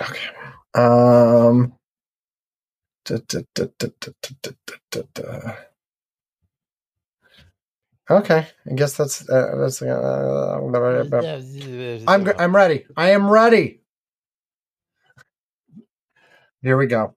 Okay. Um. Da, da, da, okay, I guess that's uh, that's. Uh, uh, uh I'm I'm ready. I am ready. Here we go.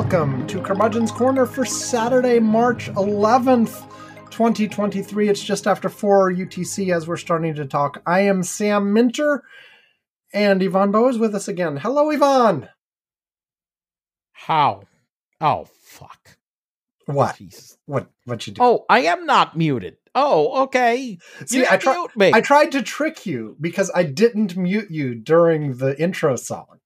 Welcome to Curmudgeon's Corner for Saturday, March 11th, 2023. It's just after 4 UTC as we're starting to talk. I am Sam Minter, and Yvonne Bow is with us again. Hello, Yvonne. How? Oh fuck. What? Jesus. What? What you do? Oh, I am not muted. Oh, okay. See, you I, try. I tried to trick you because I didn't mute you during the intro song.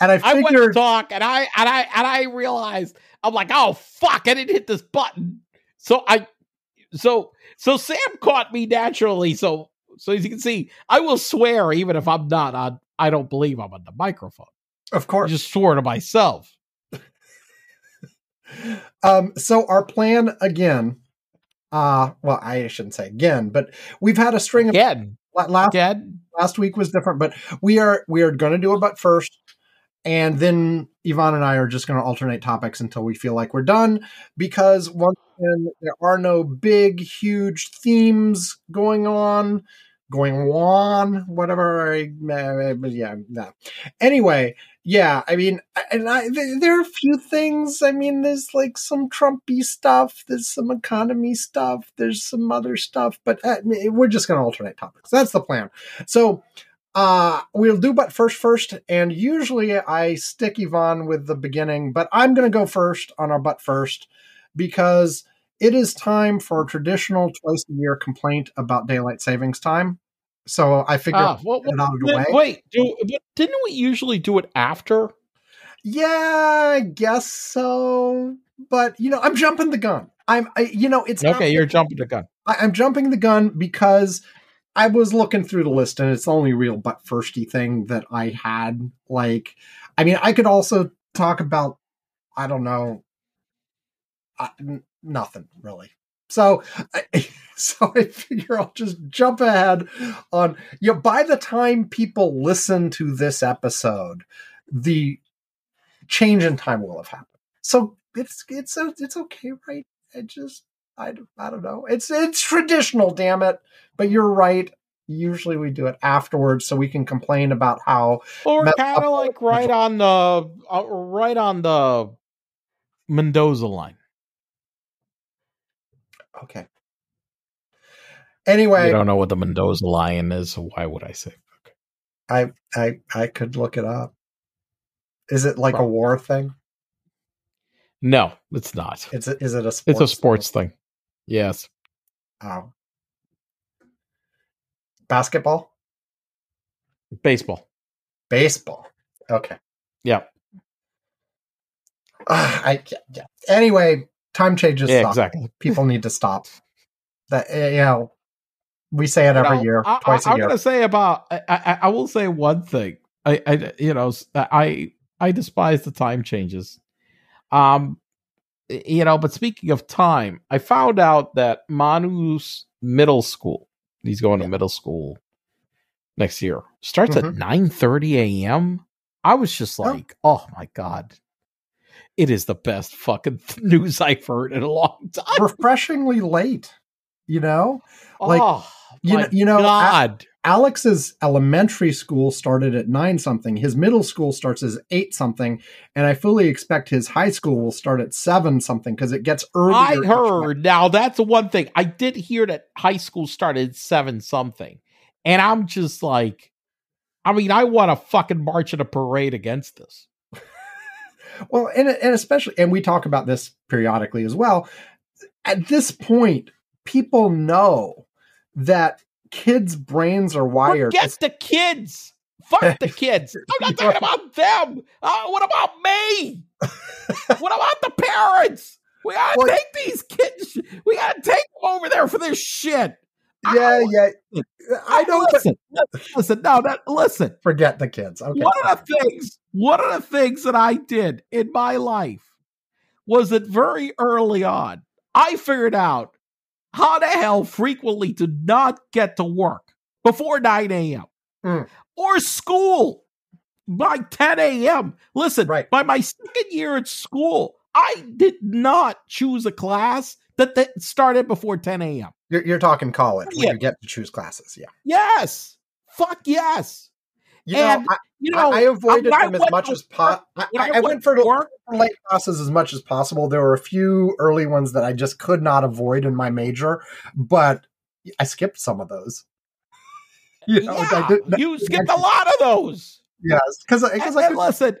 And I I went to talk and I and I and I realized I'm like, oh fuck, I didn't hit this button. So I so so Sam caught me naturally. So so as you can see, I will swear even if I'm not on I don't believe I'm on the microphone. of I course. just swore to myself. Um, so our plan again, uh, well, I shouldn't say again, but we've had a string of Again. last Again. last week was different, but we are we are going to do a but first, and then Yvonne and I are just going to alternate topics until we feel like we're done. Because once again, there are no big, huge themes going on, going on, whatever. Yeah, no. Anyway, yeah, I mean, and I th- there are a few things. I mean, there's like some Trumpy stuff, there's some economy stuff, there's some other stuff, but uh, we're just going to alternate topics. That's the plan. So uh we'll do but first first and usually i stick yvonne with the beginning but i'm going to go first on our but first because it is time for a traditional twice a year complaint about daylight savings time so i figured Ah, well, get it out of the wait, way wait, do, didn't we usually do it after? yeah i guess so but you know i'm jumping the gun i'm I, you know it's not- Okay, you're jumping the gun. I, I'm jumping the gun because I was looking through the list and it's the only real but firsty thing that I had. Like, I mean, I could also talk about, I don't know, uh, n- nothing really. So, I, so I figure I'll just jump ahead on. You know, by the time people listen to this episode, the change in time will have happened. So it's it's it's okay, right? I just I, don't- I don't know. It's it's traditional, damn it. But you're right. Usually we do it afterwards so we can complain about how Or kind of like right on the uh, right on the Mendoza line. okay. Anyway, You don't know what the Mendoza line is, so why would I say? I I I could look it up. Is it like a war thing? No, it's not. It's a, is it a sports It's a sports thing. Yes. Oh. Basketball? Baseball. Baseball. Okay. Yeah. Ah, I yeah. Anyway, time changes. Yeah, suck. exactly. People need to stop. That uh, you know, we say it every year, I, twice I, a I'm year. gonna say about. I, I, I will say one thing. I, I, you know, I, I despise the time changes. Um, you know, but speaking of time, I found out that Manu's middle school. He's going to middle school next year. Starts at Mhm. nine thirty a.m. I was just Oh. like, oh my god, it is the best fucking news I've heard in a long time. Refreshingly late. You know, like, oh, you know, you know, God. Alex's elementary school started at nine something. His middle school starts as eight something, and I fully expect his high school will start at seven something because it gets earlier. I heard. Now that's the one thing I did hear that high school started at seven something, and I'm just like, I mean, I want to fucking march in a parade against this. Well, and and especially, and we talk about this periodically as well. At this point, people know that kids' brains are wired. Forget the kids. Fuck the kids. I'm not talking about them. Uh, what about me? what about the parents? We gotta Well- take these kids. We gotta take them over there for this shit. Yeah, I, yeah. I don't listen. Listen, no, that listen. Forget the kids. Okay. One of the things, one of the things that I did in my life was that very early on, I figured out how the hell frequently to not get to work before 9 a.m. Mm. or school by 10 a.m. Listen, Right. by my second year at school, I did not choose a class that, that started before 10 a.m. You're, you're talking college Yeah. you get to choose classes. Yeah. Yes. Fuck yes. You And, know, I, You know, I, I avoided them as much as possible. I, I, I went for work, late classes as much as possible. There were a few early ones that I just could not avoid in my major, but I skipped some of those. You know, yeah, did, you skipped a lot of those. yes, because because uh, And, I listen,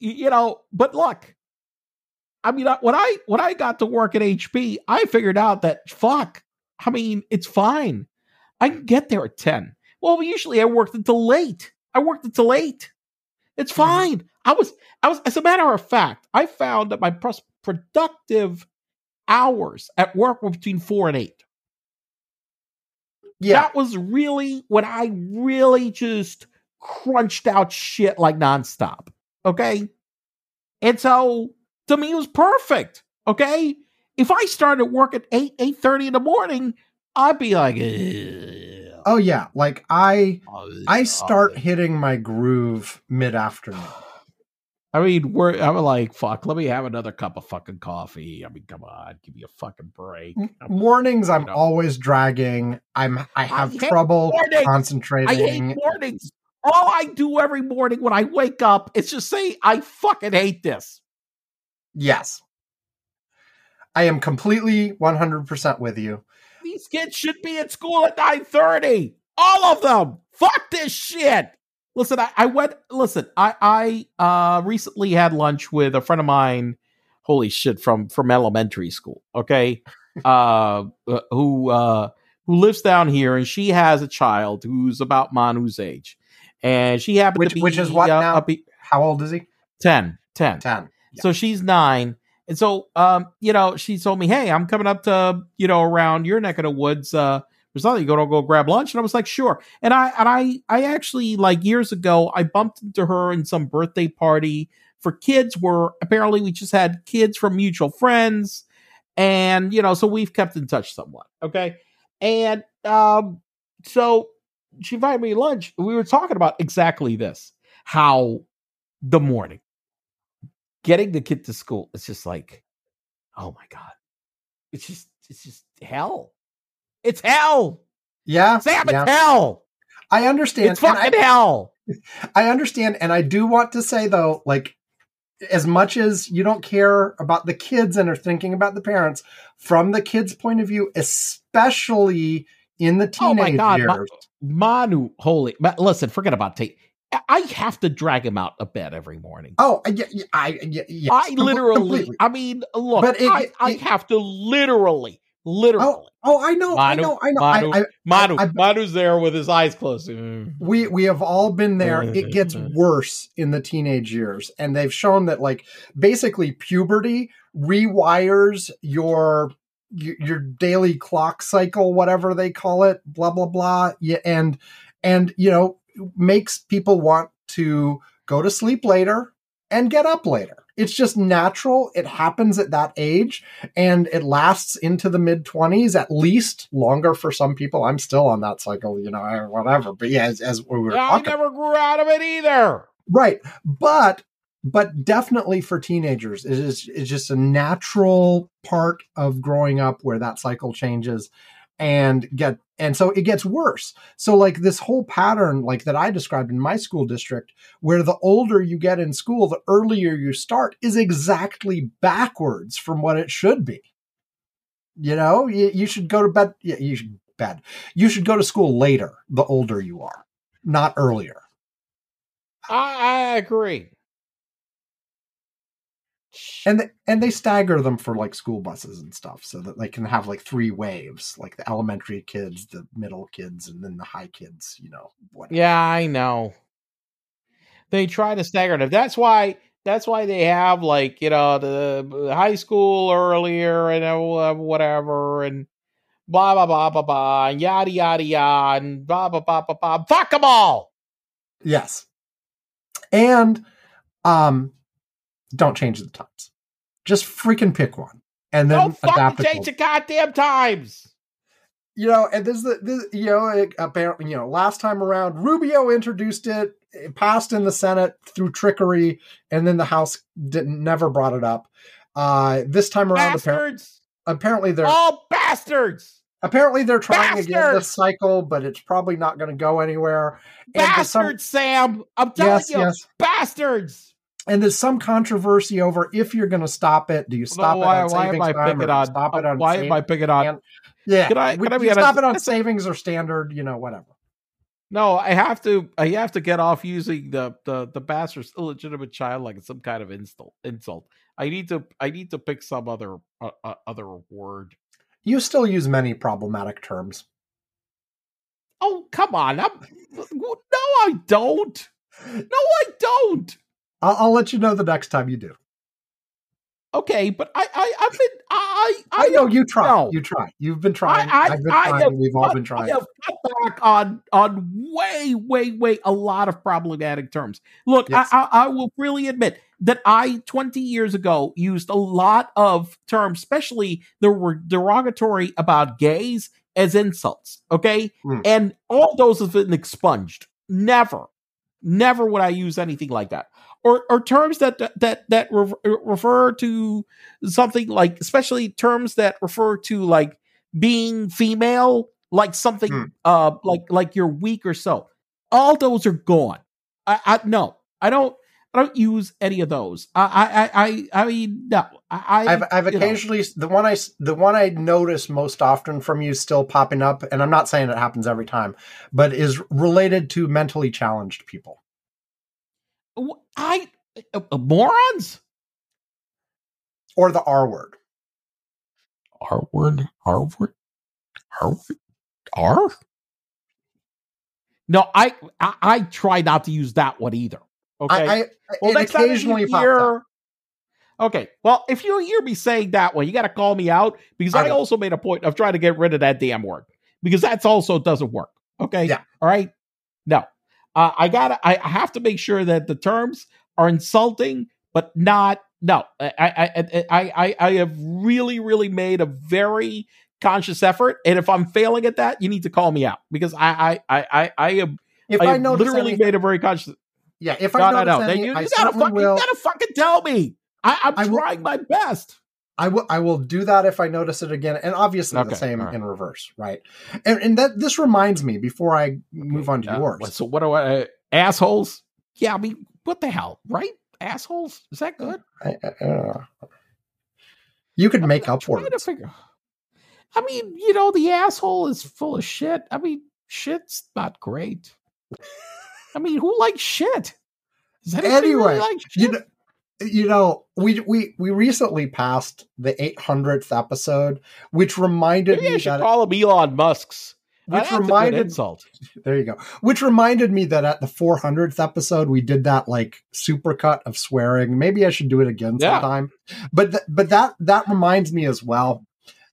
you know, but look, I mean, when I when I got to work at HP, I figured out that fuck. I mean, it's fine. I can get there at ten. Well, usually I worked until late. I worked until eight. It's Mhm. fine. I was, I was. As a matter of fact, I found that my pros- productive hours at work were between four and eight. yeah, That was really when I really just crunched out shit like nonstop. Okay. And so to me it was perfect. Okay. If I started work at 8, 8 in the morning, I'd be like, "Ugh." Oh yeah, like I Oh, I start hitting my groove mid afternoon. I mean, we're I'm like, fuck, let me have another cup of fucking coffee. I mean, come on, give me a fucking break. I'm- Mornings, I'm know. always dragging. I'm I have hate trouble mornings. I hate mornings. All I do every morning when I wake up is just say, I fucking hate this. Yes, I am completely 100 percent with you. These kids should be at school at 9:30. All of them. Fuck this shit. Listen, I, I went listen, I I uh recently had lunch with a friend of mine, holy shit, from from elementary school, okay? uh uh, who uh who lives down here and she has a child who's about Manu's age. And she happened Which- to be which is what uh, now? be- How old is he? 10, 10. 10. Yeah. So she's nine. And so, um, you know, she told me, Hey, I'm coming up to, you know, around your neck of the woods. Uh, there's nothing. You go to go grab lunch. And I was like, sure. And I, and I, I actually like years ago, I bumped into her in some birthday party for kids where apparently we just had kids from mutual friends. And, you know, so we've kept in touch somewhat. Okay. And, um, so she invited me to lunch. We were talking about exactly this, how the morning getting the kid to school it's just like oh my god it's just it's just hell it's hell Yeah, sam yeah. it's hell I understand. it's and I- fucking hell I understand, and I do want to say though, like as much as you don't care about the kids and are thinking about the parents, from the kids' point of view, especially in the Oh my teenage God, ma- years. manu holy ma- listen forget about tate I- have to drag him out of bed every morning oh, yeah, yeah, I, yeah, yes, i literally completely. i mean look But it- I, I have to literally literally Oh, I know, I know, I know. Manu, I, I, manu I- manu's there with his eyes closed Mm. we we have all been there. It gets worse in the teenage years, and they've shown that like basically puberty rewires your your, your daily clock cycle, whatever they call it, blah blah blah. Yeah, and and you know makes people want to go to sleep later and get up later. It's just natural. It happens at that age and it lasts into the mid 20s, at least longer for some people. I'm still on that cycle, you know, whatever. But yeah, as, as we were i talking never grew out of it either Right. But but definitely for teenagers, it is it's just a natural part of growing up where that cycle changes and get and so it gets worse. So like this whole pattern like that I described in my school district where the older you get in school, the earlier you start is exactly backwards from what it should be. You know, you, you should go to bed yeah, you should bed. You should go to school later the older you are, not earlier. I, I agree. And they, and they stagger them for like school buses and stuff so that they can have like three waves like the elementary kids the middle kids and then the high kids you know whatever. yeah, I know. They try to stagger it. That's why. That's why they have like you know the high school earlier and uh, whatever and blah blah blah blah blah and yada yada yada and blah blah blah blah blah. Fuck them all. Yes, and um, don't change the times. Just freaking pick one and then Don't adapt change the goddamn times. you know, and this, is this you know, it, apparently, you know, last time around, Rubio introduced it, it passed in the Senate through trickery, and then the House didn't never brought it up. Uh, this time around, Bastards. apparently they're All bastards. apparently they're trying again Bastards! this cycle, but it's probably not going to go anywhere. There's some- Bastards, Sam. I'm telling yes, you, yes, bastards. And there's some controversy over if you're going to stop it. Do you stop No, it why, on why am savings I time or picking on? stop it on why am I picking on? Yeah, Can I- we, I you stop honest? it on savings or standard, you know, whatever. No, I have to. I have to get off using the the the bastard's illegitimate child like it's some kind of insult. Insult. I need to. I need to pick some other uh, uh, other word. You still use many problematic terms. Oh come on! I'm, no, I don't. No, I don't. I'll, I'll let you know the next time you do. Okay, but I I I've been I I, I know you try. no. You try. You've been trying. I- I, have been I trying. have We've all been trying. I have cut back on on way, way, way a lot of problematic terms. Look, Yes. I, I, I will freely admit that I twenty years ago used a lot of terms, especially that were derogatory about gays, as insults. Okay, Hmm. and all those have been expunged. Never, never would I use anything like that. Or, or terms that that that re- refer to something like, especially terms that refer to like being female, like something Hmm. uh like like you're weak or so. All those are gone. I, I no, I don't I don't use any of those. I I I I, mean no. I, I've, I've you know. occasionally the one I the one I notice most often from you still popping up, and I'm not saying it happens every time, but is related to mentally challenged people. I uh, uh, morons. or the R word. R word, R word, R word, R. No, I, I I try not to use that one either. Okay. I, I well, it next time occasionally you hear- Okay. Well, if you hear me saying that one, you got to call me out because I I, also made a point of trying to get rid of that damn word because that's also doesn't work. Okay. Yeah. All right. No, uh, I gotta. I have to make sure that the terms are insulting, but not. No, I I I I, I, have really really made a very conscious effort, and if I'm failing at that, you need to call me out because I I I I, I am. If I, I, have literally anything- made a very conscious. yeah, if I No, no, notice no. any, you, I you gotta fucking, will. you gotta fucking tell me. I, will- trying my best. I will I will do that if I notice it again, and obviously Okay, the same right. in reverse, right? And, and that this reminds me before I move on to Uh, yours. so what do I? Uh, assholes? Yeah, I mean, what the hell, right? Assholes? Is that good? I- uh, you could make I'm up for figure- I mean, you know, the asshole is full of shit. I mean, shit's not great. I mean, who likes shit? Does anybody really Anyway, like You know, you know, we we we recently passed the 800th episode, which reminded Maybe I me should that call him Elon Musk's. which That's reminded insult. there you go, which reminded me that at the 400th episode we did that like supercut of swearing. Maybe I should do it again Yeah. sometime. But th- but that that reminds me as well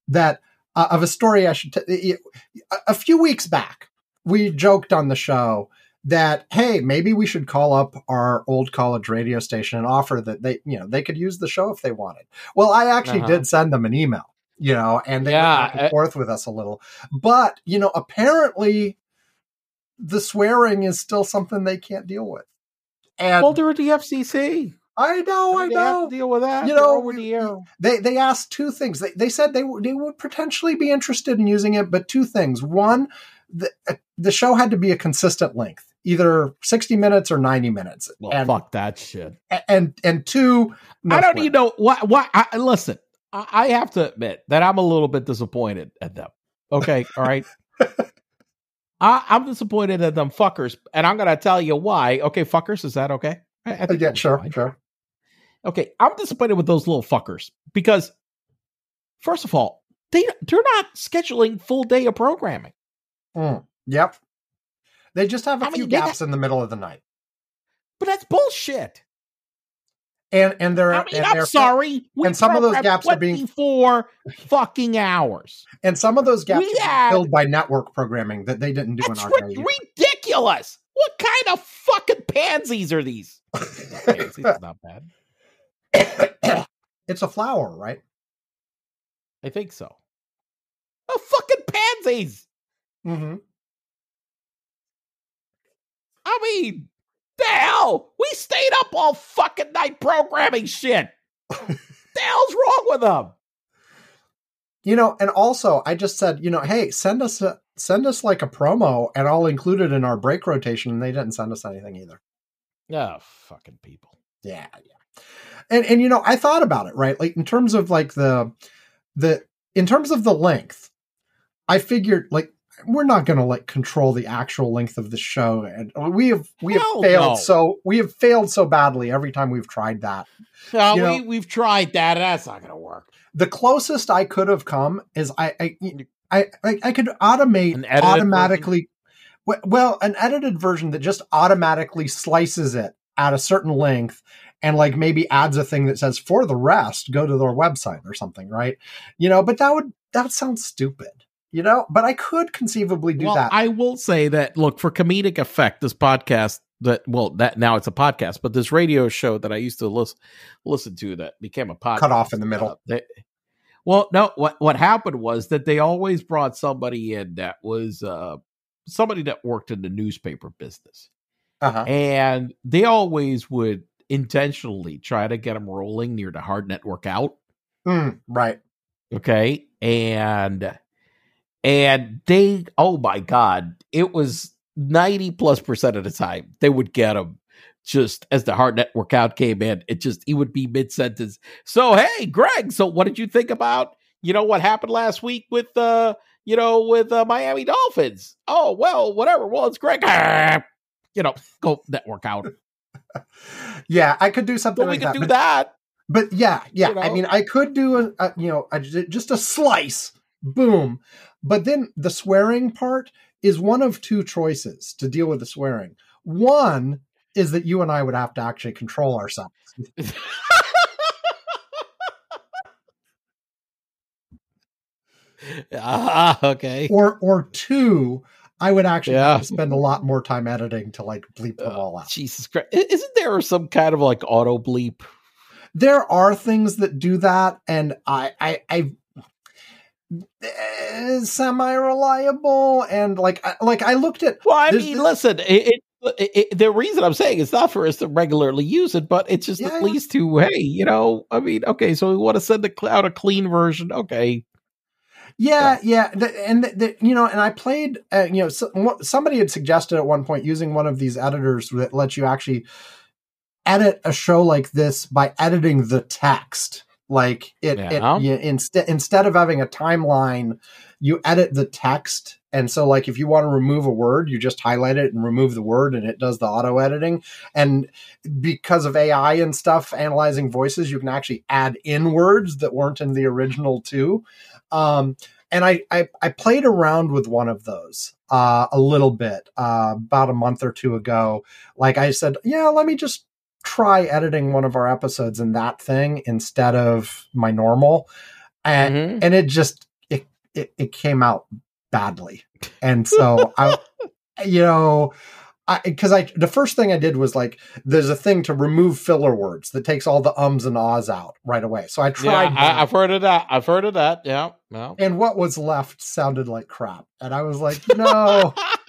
that uh, of a story I should. T- a few weeks back, we joked on the show that hey, maybe we should call up our old college radio station and offer that they you know they could use the show if they wanted. Well, I actually Uh-huh. did send them an email. You know, and they Yeah, went back and uh, forth with us a little. But, you know, apparently the swearing is still something they can't deal with. And Well, they're at the FCC. I know, I They have know. deal with that. You know, the. They they asked two things. They they said they would they would potentially be interested in using it, but two things. One, the uh, the show had to be a consistent length, either sixty minutes or ninety minutes. Well, and, fuck that shit. and and two, no I don't even know why. Why? I, listen, I, I have to admit that I'm a little bit disappointed at them. Okay, all right. I, I'm disappointed at them fuckers, and I'm gonna tell you why. Okay, fuckers, is that okay? I, I Yeah, sure, fine. sure. Okay, I'm disappointed with those little fuckers because, first of all, they they're not scheduling full day of programming. Mm, yep. They just have a I few mean, gaps in the middle of the night. But that's bullshit. and and they're I mean, and I'm they're- sorry. And some of those gaps are being- 24 fucking hours. and some of those gaps are filled by network programming that they didn't do That's in our day. ridiculous. What kind of fucking pansies are these? Pansies is not bad. it's a flower, right? I think so. Oh, fucking pansies. Mm-hmm. I mean, the hell? We stayed up all fucking night programming shit. the hell's wrong with them? You know, and also I just said, you know, hey, send us a send us like a promo and I'll include it in our break rotation. And they didn't send us anything either. Oh, fucking people. Yeah, yeah. And and you know, I thought about it, right? Like in terms of like the the in terms of the length, I figured like we're not going to like control the actual length of the show and we have we have Hell failed no. so we have failed so badly every time we've tried that. You we, know- we've tried that. That's not going to work. The closest I could have come is I I I, I, I could automate automatically we- well an edited version that just automatically slices it at a certain length and like maybe adds a thing that says for the rest go to their website or something right you know but that would that sounds stupid you know but i could conceivably do well, that. I will say that look for comedic effect. This podcast that well that now it's a podcast, but this radio show that I used to listen listen to that became a podcast. Cut off in the middle. Uh, they- well, no, what what happened was that they always brought somebody in that was uh somebody that worked in the newspaper business, uh-huh. And they always would intentionally try to get them rolling near the hard network out. Mm, right. Okay? And and they oh my god it was 90 plus percent of the time they would get them just as the hard network out came in it just he would be mid-sentence so hey greg so what did you think about you know what happened last week with uh you know with uh, miami dolphins? Oh well whatever well it's greg you know go network out. Yeah i could do something so we like could that do but, that but yeah yeah You i mean i could do a, a you know a, just a slice boom but then the swearing part is one of two choices to deal with the swearing one is that you and i would have to actually control ourselves ah okay or or two i would actually Yeah. have to spend a lot more time editing to like bleep them all out Jesus Christ. Isn't there some kind of like auto bleep? there are things that do that and i i i semi reliable and like I, like i looked at Well, I mean, the- listen, it, it, it, the reason I'm saying it's not for us to regularly use it, but it's just Yeah, at yeah. least to, hey, you know, I mean, okay, so we want to send the out a clean version. Okay. Yeah, yeah, the, and the, the, you know, and I played. Uh, you know, so, somebody had suggested at one point using one of these editors that lets you actually edit a show like this by editing the text. Like it, Yeah. it you, instead instead of having a timeline, you edit the text. And so, like, if you want to remove a word, you just highlight it and remove the word, and it does the auto editing. And because of AI and stuff analyzing voices, you can actually add in words that weren't in the original too. Um, and I, I I played around with one of those uh, a little bit uh, about a month or two ago. Like I said, yeah, let me just try editing one of our episodes in that thing instead of my normal, and Mhm. and it just it it, it came out badly, and so I, you know. I because I, the first thing I did was like, there's a thing to remove filler words that takes all the ums and ahs out right away. So I tried. that I, I've heard of that. I've heard of that. Yeah. Yeah. and what was left sounded like crap and i was like no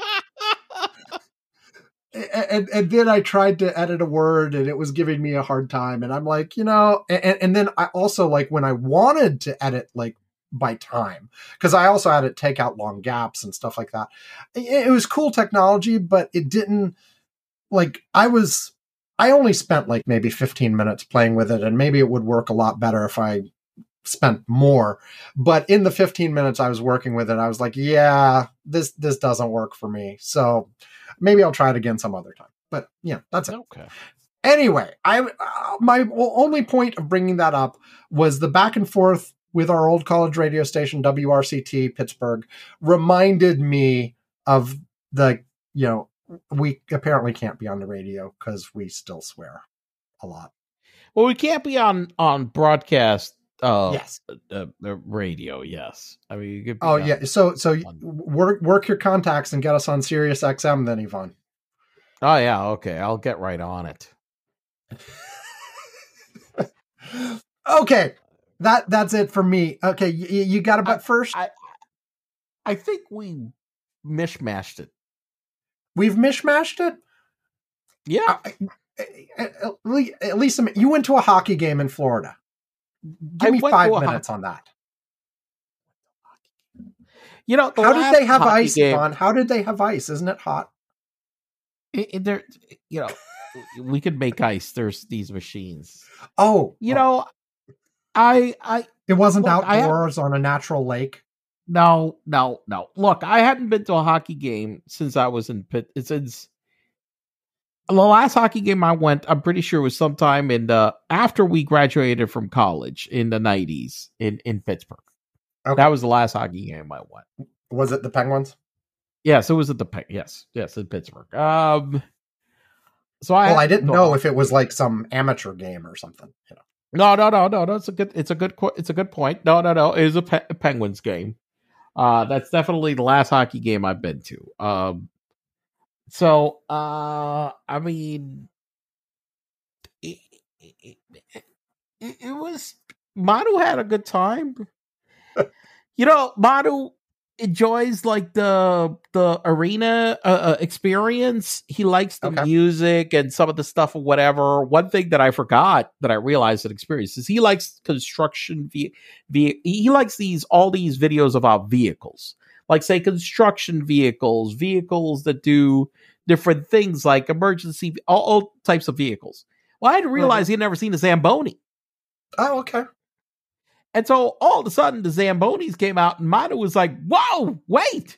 and, and then i tried to edit a word and it was giving me a hard time. And i'm like you know and, and then i also like when i wanted to edit like by time because i also had to take out long gaps and stuff like that. It, it was cool technology but it didn't like i was i only spent like maybe 15 minutes playing with it and maybe it would work a lot better if i spent more. But in the 15 minutes i was working with it i was like yeah this this doesn't work for me. So maybe i'll try it again some other time but yeah that's it okay. anyway i uh, my only point of bringing that up was the back and forth with our old college radio station wrct pittsburgh reminded me of the you know we apparently can't be on the radio because we still swear a lot Well, we can't be on on broadcast. Uh, yes. Uh, uh, radio. Yes. I mean, you could. Oh yeah. So so on- work work your contacts and get us on Sirius XM then, Yvonne. Oh yeah. Okay, I'll get right on it. Okay. That that's it for me. Okay, you, you got a butt first. I- I think we mishmashed it. We've mishmashed it. Yeah. At le- at least you went to a hockey game in Florida. Give I me five to a ho- minutes on that. You know, the How did they have ice, game- Yvonne? How did they have ice? Isn't it hot? it- it- there, you know, we could make ice. There's these machines. Oh, You oh, know, I, I, it wasn't look, outdoors on a natural lake. no, no, no. Look, I hadn't been to a hockey game since I was in Pitt. Since the last hockey game I went, I'm pretty sure was sometime in the after we graduated from college in the '90s in in Pittsburgh. Okay. That was the last hockey game I went. Was it the Penguins? Yes, it was at the Pe- yes, yes, in Pittsburgh. Um, so I well, I didn't been to a know if it was like some amateur game or something. You know. No, no, no, no, no. It's a good. It's a good. It's a good point. No, no, no. It is a, Pe- a Penguins game. Uh, that's definitely the last hockey game I've been to. Um, so uh, I mean, it, it, it, it, was Manu had a good time. you know, Manu enjoys like the the arena uh, uh, experience. He likes the Okay. music and some of the stuff or whatever. One thing that I forgot that I realized and experienced is he likes construction. Ve- ve- he likes these all these videos about vehicles, like say construction vehicles, vehicles that do different things like emergency, all, all types of vehicles. Well, I didn't realize he had never seen a Zamboni. Oh, okay. And so all of a sudden the Zambonis came out and Manu was like, whoa, wait.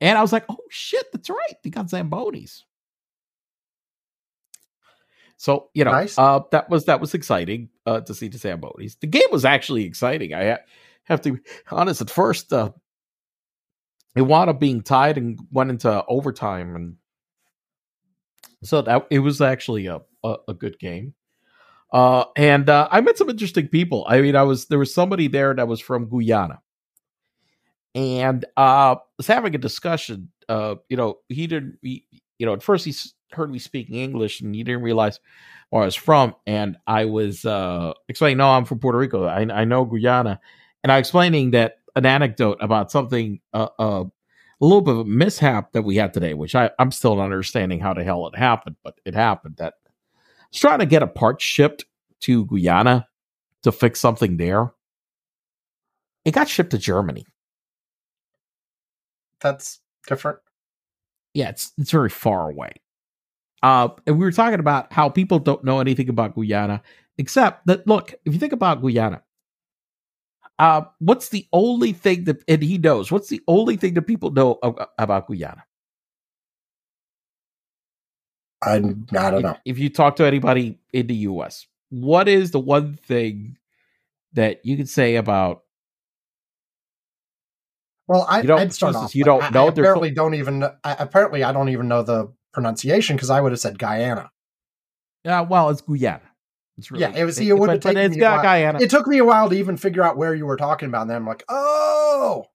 And I was like, oh shit, that's right. They got Zambonis. So, you know, Nice. uh, that was that was exciting uh, to see the Zambonis. The game was actually exciting. I ha- have to be honest, at first, uh, it wound up being tied and went into overtime. And so that it was actually a, a, a good game. Uh, and uh, I met some interesting people. I mean, I was there was somebody there that was from Guyana, and uh, was having a discussion. Uh, you know, he didn't. He, you know, at first he heard me speaking English, and he didn't realize where I was from. And I was uh, explaining, "No, I'm from Puerto Rico. I, I know Guyana," and I was explaining that an anecdote about something. Uh, uh, a little bit of a mishap that we had today, which I, I'm still not understanding how the hell it happened, but it happened. That I was trying to get a part shipped to Guyana to fix something there. It got shipped to Germany. That's different. Yeah, it's it's very far away. Uh, and we were talking about how people don't know anything about Guyana, except that look, if you think about Guyana, uh, what's the only thing that and he knows? What's the only thing that people know about Guyana? I, I don't if, know. if you talk to anybody in the US, what is the one thing that you could say about Well, I, You don't- I'd start off. you don't I, know I apparently don't even. I, apparently, I don't even know the pronunciation because I would have said Guyana. uh, well, it's Guyana. It's Yeah, it was- it would have taken it's me. Guyana. It took me a while to even figure out where you were talking about. And then I'm like, oh,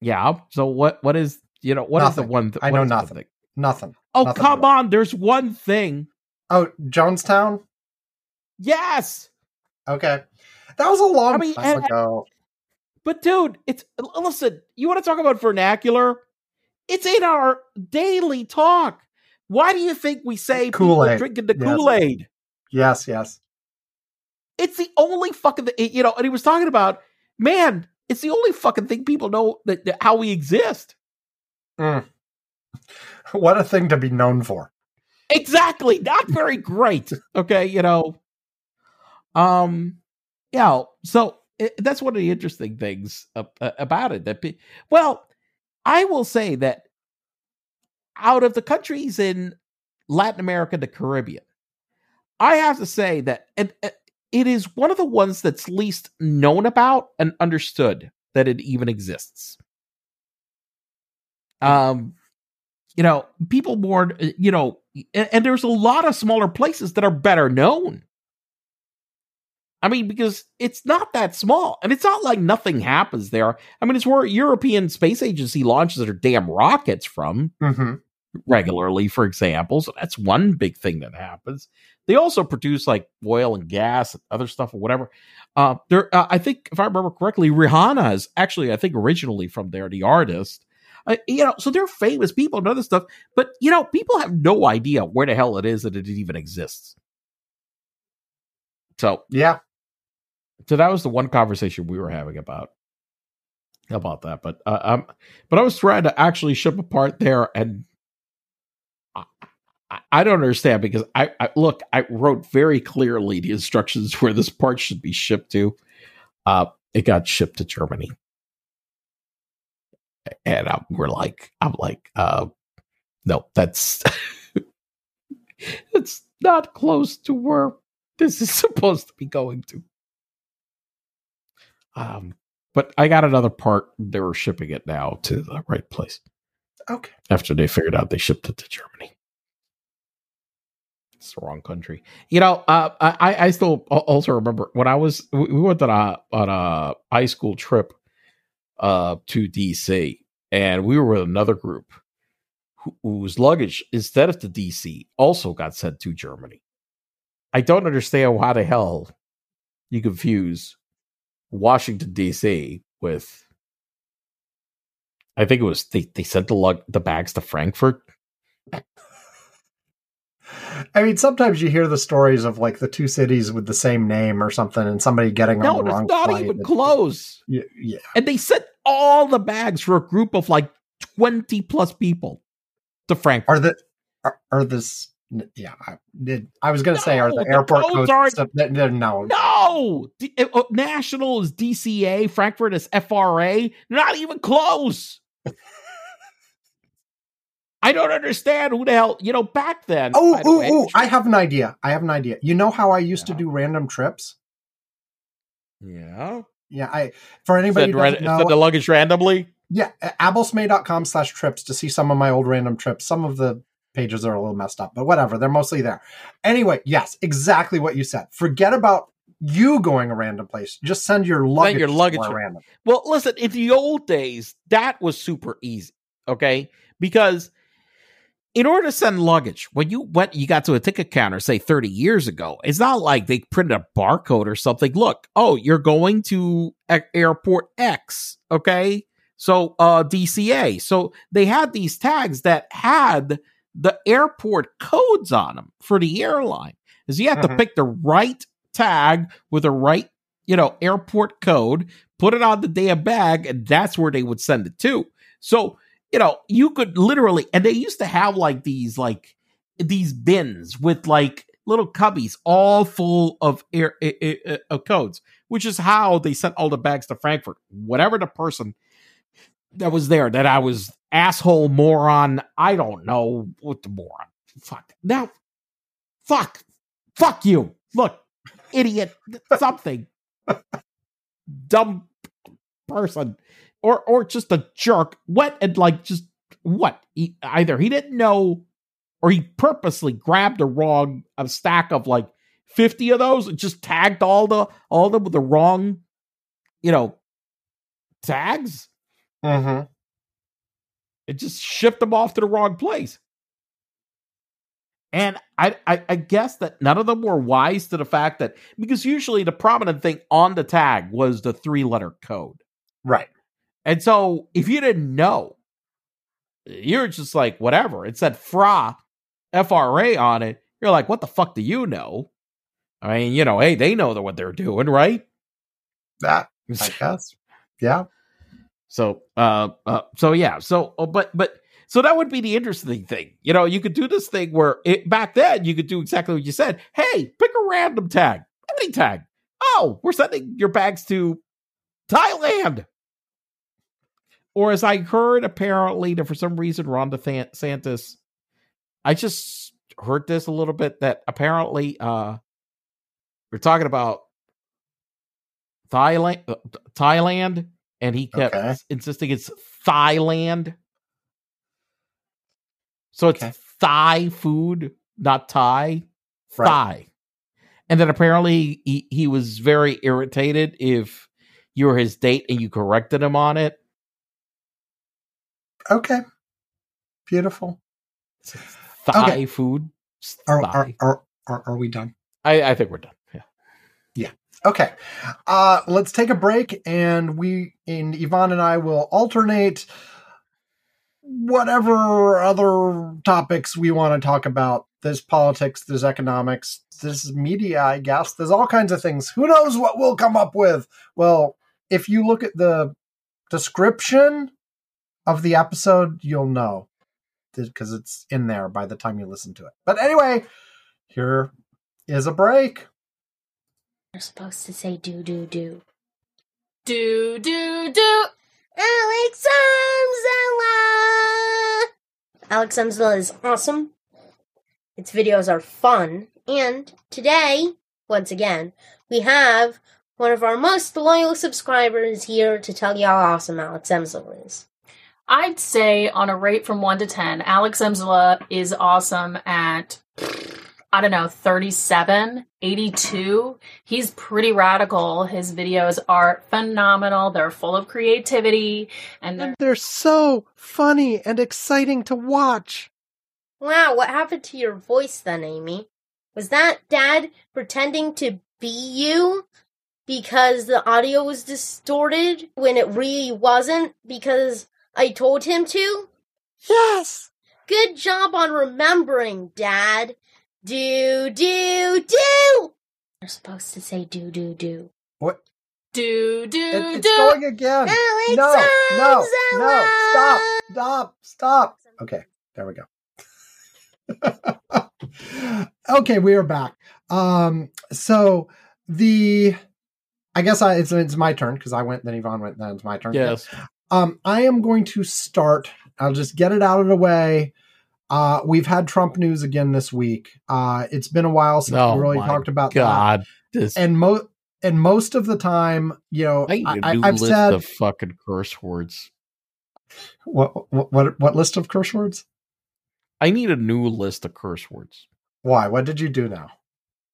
yeah. So what what is you know what is the Nothing. one th- I know nothing. thing? nothing. Oh Nothing come on, there's one thing. Oh, Jonestown. Yes. Okay, that was a long I mean, time and- ago. But dude, it's listen, you want to talk about vernacular? It's in our daily talk. Why do you think we say people Kool-Aid. drinking the Yes. Kool-Aid? Yes, yes. It's the only fucking th- you know, and he was talking about, man, it's the only fucking thing people know that, that how we exist. Mm. What a thing to be known for. Exactly. Not very great. Okay, you know. Um yeah, so it, that's one of the interesting things about it that pe- well, I will say that out of the countries in Latin America the Caribbean, I have to say that and uh, it is one of the ones that's least known about and understood that it even exists. Um you know, people more, uh, you know, and, and there's a lot of smaller places that are better known. I mean, because it's not that small, and it's not like nothing happens there. I mean, it's where European Space Agency launches their damn rockets from hmm regularly, for example. So that's one big thing that happens. They also produce like oil and gas and other stuff or whatever. Uh, there, uh, I think, if I remember correctly, Rihanna is actually, I think, originally from there, the artist. Uh, you know, so they're famous people and other stuff, but you know, people have no idea where the hell it is that it even exists. So, Yeah. so that was the one conversation we were having about about that. But uh, um, but I was trying to actually ship a part there, and I, I- don't understand because I, I look, I wrote very clearly the instructions where this part should be shipped to. Uh, it got shipped to Germany, and uh, we're like, I'm like, uh, no, that's it's not close to where this is supposed to be going to. Um, but I got another part. They were shipping it now to the right place Okay. after they figured out they shipped it to Germany. It's the wrong country. You know, uh, I I still also remember when I was we we went on a on a high school trip uh to DC and we were with another group whose luggage instead of to DC also got sent to Germany. I don't understand why the hell you confuse Washington DC with I think it was they, they sent the lug the bags to Frankfurt. I mean, sometimes you hear the stories of like the two cities with the same name or something, and somebody getting No, on the wrong not flight. even It's- close. Yeah, yeah. And they sent all the bags for a group of like 20 plus people to Frankfurt. Are the are, are this? Yeah, I did. I was going to say, are the the airport codes codes? aren't- stuff- no, no, no. No, D- uh, National is DCA, Frankfurt is FRA. Not even close. I don't understand who the hell, you know, back then. Oh, by the ooh, way, ooh! I have an idea. I have an idea. You know how I used Yeah. to do random trips? yeah. Yeah, I for anybody Said, who doesn't know, said the luggage randomly. yeah, abulsme.com slash trips to see some of my old random trips. Some of the pages are a little messed up, but whatever. They're mostly there. Anyway, yes, exactly what you said. Forget about you going a random place. Just send your luggage, your luggage. somewhere random. Well, listen, in the old days, that was super easy, okay? Because in order to send luggage, when you went, you got to a ticket counter, say 30 years ago, it's not like they printed a barcode or something. Look, oh, you're going to airport X, okay? So, uh, DCA. So they had these tags that had the airport codes on them for the airline. Is you have to Mhm. pick the right tag with the right, you know, airport code, put it on the damn bag, and that's where they would send it to. So, you know, you could literally, and they used to have like these, like these bins with like little cubbies all full of air of codes, which is how they sent all the bags to Frankfurt. Whatever the person that was there, that I was asshole moron, I don't know what the moron. Fuck now, fuck, fuck you. Look, idiot, something, dumb person or or just a jerk What and like just what he, either he didn't know or he purposely grabbed a wrong a stack of like 50 of those and just tagged all the all of them with the wrong you know tags Mm-hmm. and just shipped them off to the wrong place and I, I i guess that none of them were wise to the fact that because usually the prominent thing on the tag was the three letter code Right. And so if you didn't know, you're just like, whatever. It said FRA, FRA on it. You're like, what the fuck do you know? I mean, you know, hey, they know what they're doing, right? That I guess. Yeah. So, uh, uh, so yeah, so, uh, but, but, so that would be the interesting thing. You know, you could do this thing where it, back then you could do exactly what you said. Hey, pick a random tag, any tag. Oh, we're sending your bags to Thailand. Or as I heard, apparently, that for some reason, Ron DeSantis, I just heard this a little bit that apparently, uh, we're talking about Thailand, uh, Thailand, and he kept Okay. insisting it's Thailand. So it's Okay. Thai food, not Thai. Right. Thai. and then apparently he, he was very irritated if you were his date and you corrected him on it. Okay. Beautiful. Thigh Okay. food. Are, are, are, are, are we done? I, I think we're done. Yeah. Yeah. Okay. Uh, let's take a break and we and Ivan and I will alternate whatever other topics we want to talk about. There's politics, there's economics, there's media, I guess. There's all kinds of things. Who knows what we'll come up with? Well, if you look at the description of the episode, you'll know because it's in there by the time you listen to it. But anyway, here is a break. You're supposed to say do do do. Do do do. Alex Amzella! Alex Amzella is awesome. Its videos are fun. And today, once again, we have one of our most loyal subscribers here to tell you how awesome Alex Amzella is. I'd say on a rate from one to ten, Alex Emsla is awesome at I don't know, 37, 82. He's pretty radical. His videos are phenomenal. They're full of creativity and they're They're so funny and exciting to watch. Wow, what happened to your voice then, Amy? Was that Dad pretending to be you? Because the audio was distorted when it really wasn't? Because I told him to? Yes. Good job on remembering, Dad. Do, do, do! You're supposed to say do, do, do. What? do do It- it's do. going again. Alex No, no, no. Stop, stop, stop. Okay, there we go. okay, we are back. Um, so the, I guess I, it's, it's my turn because I went, then Ivan went, then it's my turn. Yes. Um, I am going to start. I'll just get it out of the way. Uh, we've had Trump news again this week. Uh, it's been a while since Oh we really talked about that. God. This And mo and most of the time, you know, I need a I, new have list said of fucking curse words. what, what what what list of curse words? I need a new list of curse words. Why? What did you do now?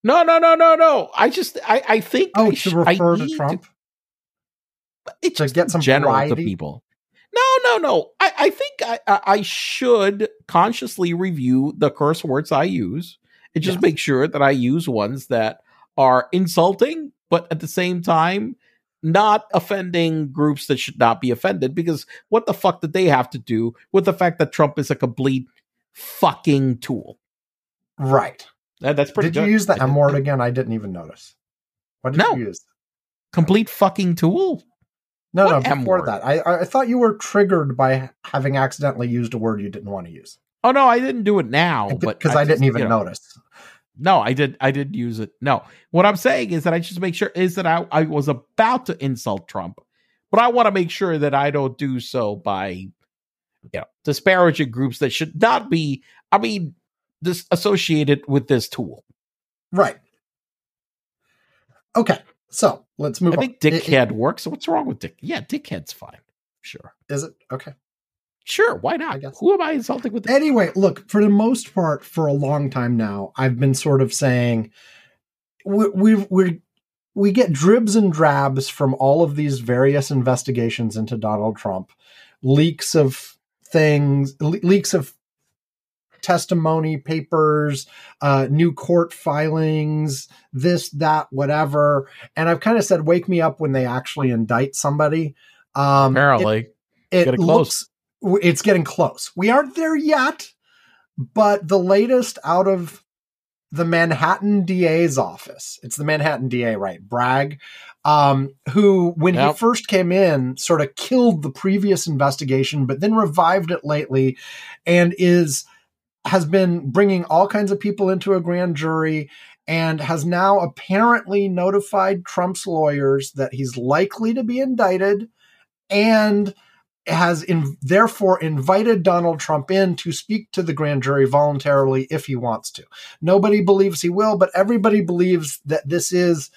No, no, no, no, no. I just, I, I think. Oh, I to refer I to Trump. It's to just get some general to variety? people. No, no, no. I, I think I, I, should consciously review the curse words I use and just Yes. make sure that I use ones that are insulting, but at the same time not offending groups that should not be offended. Because what the fuck did they have to do with the fact that Trump is a complete fucking tool? Right. That, that's pretty. Did you use the M word again? I didn't even notice. What did No. you use? Complete fucking tool. No, What no. Before that, I I thought you were triggered by having accidentally used a word you didn't want to use Oh no, I didn't do it now, but because I, just, didn't even you know, notice. No, I did. I did use it. No, what I'm saying is that I just make sure is that I, I was about to insult Trump, but I want to make sure that I don't do so by, you know, disparaging groups that should not be. I mean, this associated with this tool. Right. Okay. So let's move I on. think It- it- dickhead works. What's wrong with dick? Yeah, dickhead's fine. Sure, is it okay? sure. Why I not? guess. Who am I insulting with? This? Anyway, look, for the most part, for a long time now, I've been sort of saying we we we we get dribs and drabs from all of these various investigations into Donald Trump, leaks of things, le- leaks of testimony papers, uh, new court filings, this, that, whatever. And I've kind of said, wake me up when they actually indict somebody. Um, Apparently, it Getting close. looks it's getting close. We aren't there yet, but the latest out of the Manhattan DA's office. It's the Manhattan DA, right? Bragg, um, who when Yep. he first came in, sort of killed the previous investigation, but then revived it lately, and is has been bringing all kinds of people into a grand jury and has now apparently notified Trump's lawyers that he's likely to be indicted and has in, therefore invited Donald Trump in to speak to the grand jury voluntarily if he wants to. Nobody believes he will, but everybody believes that this is.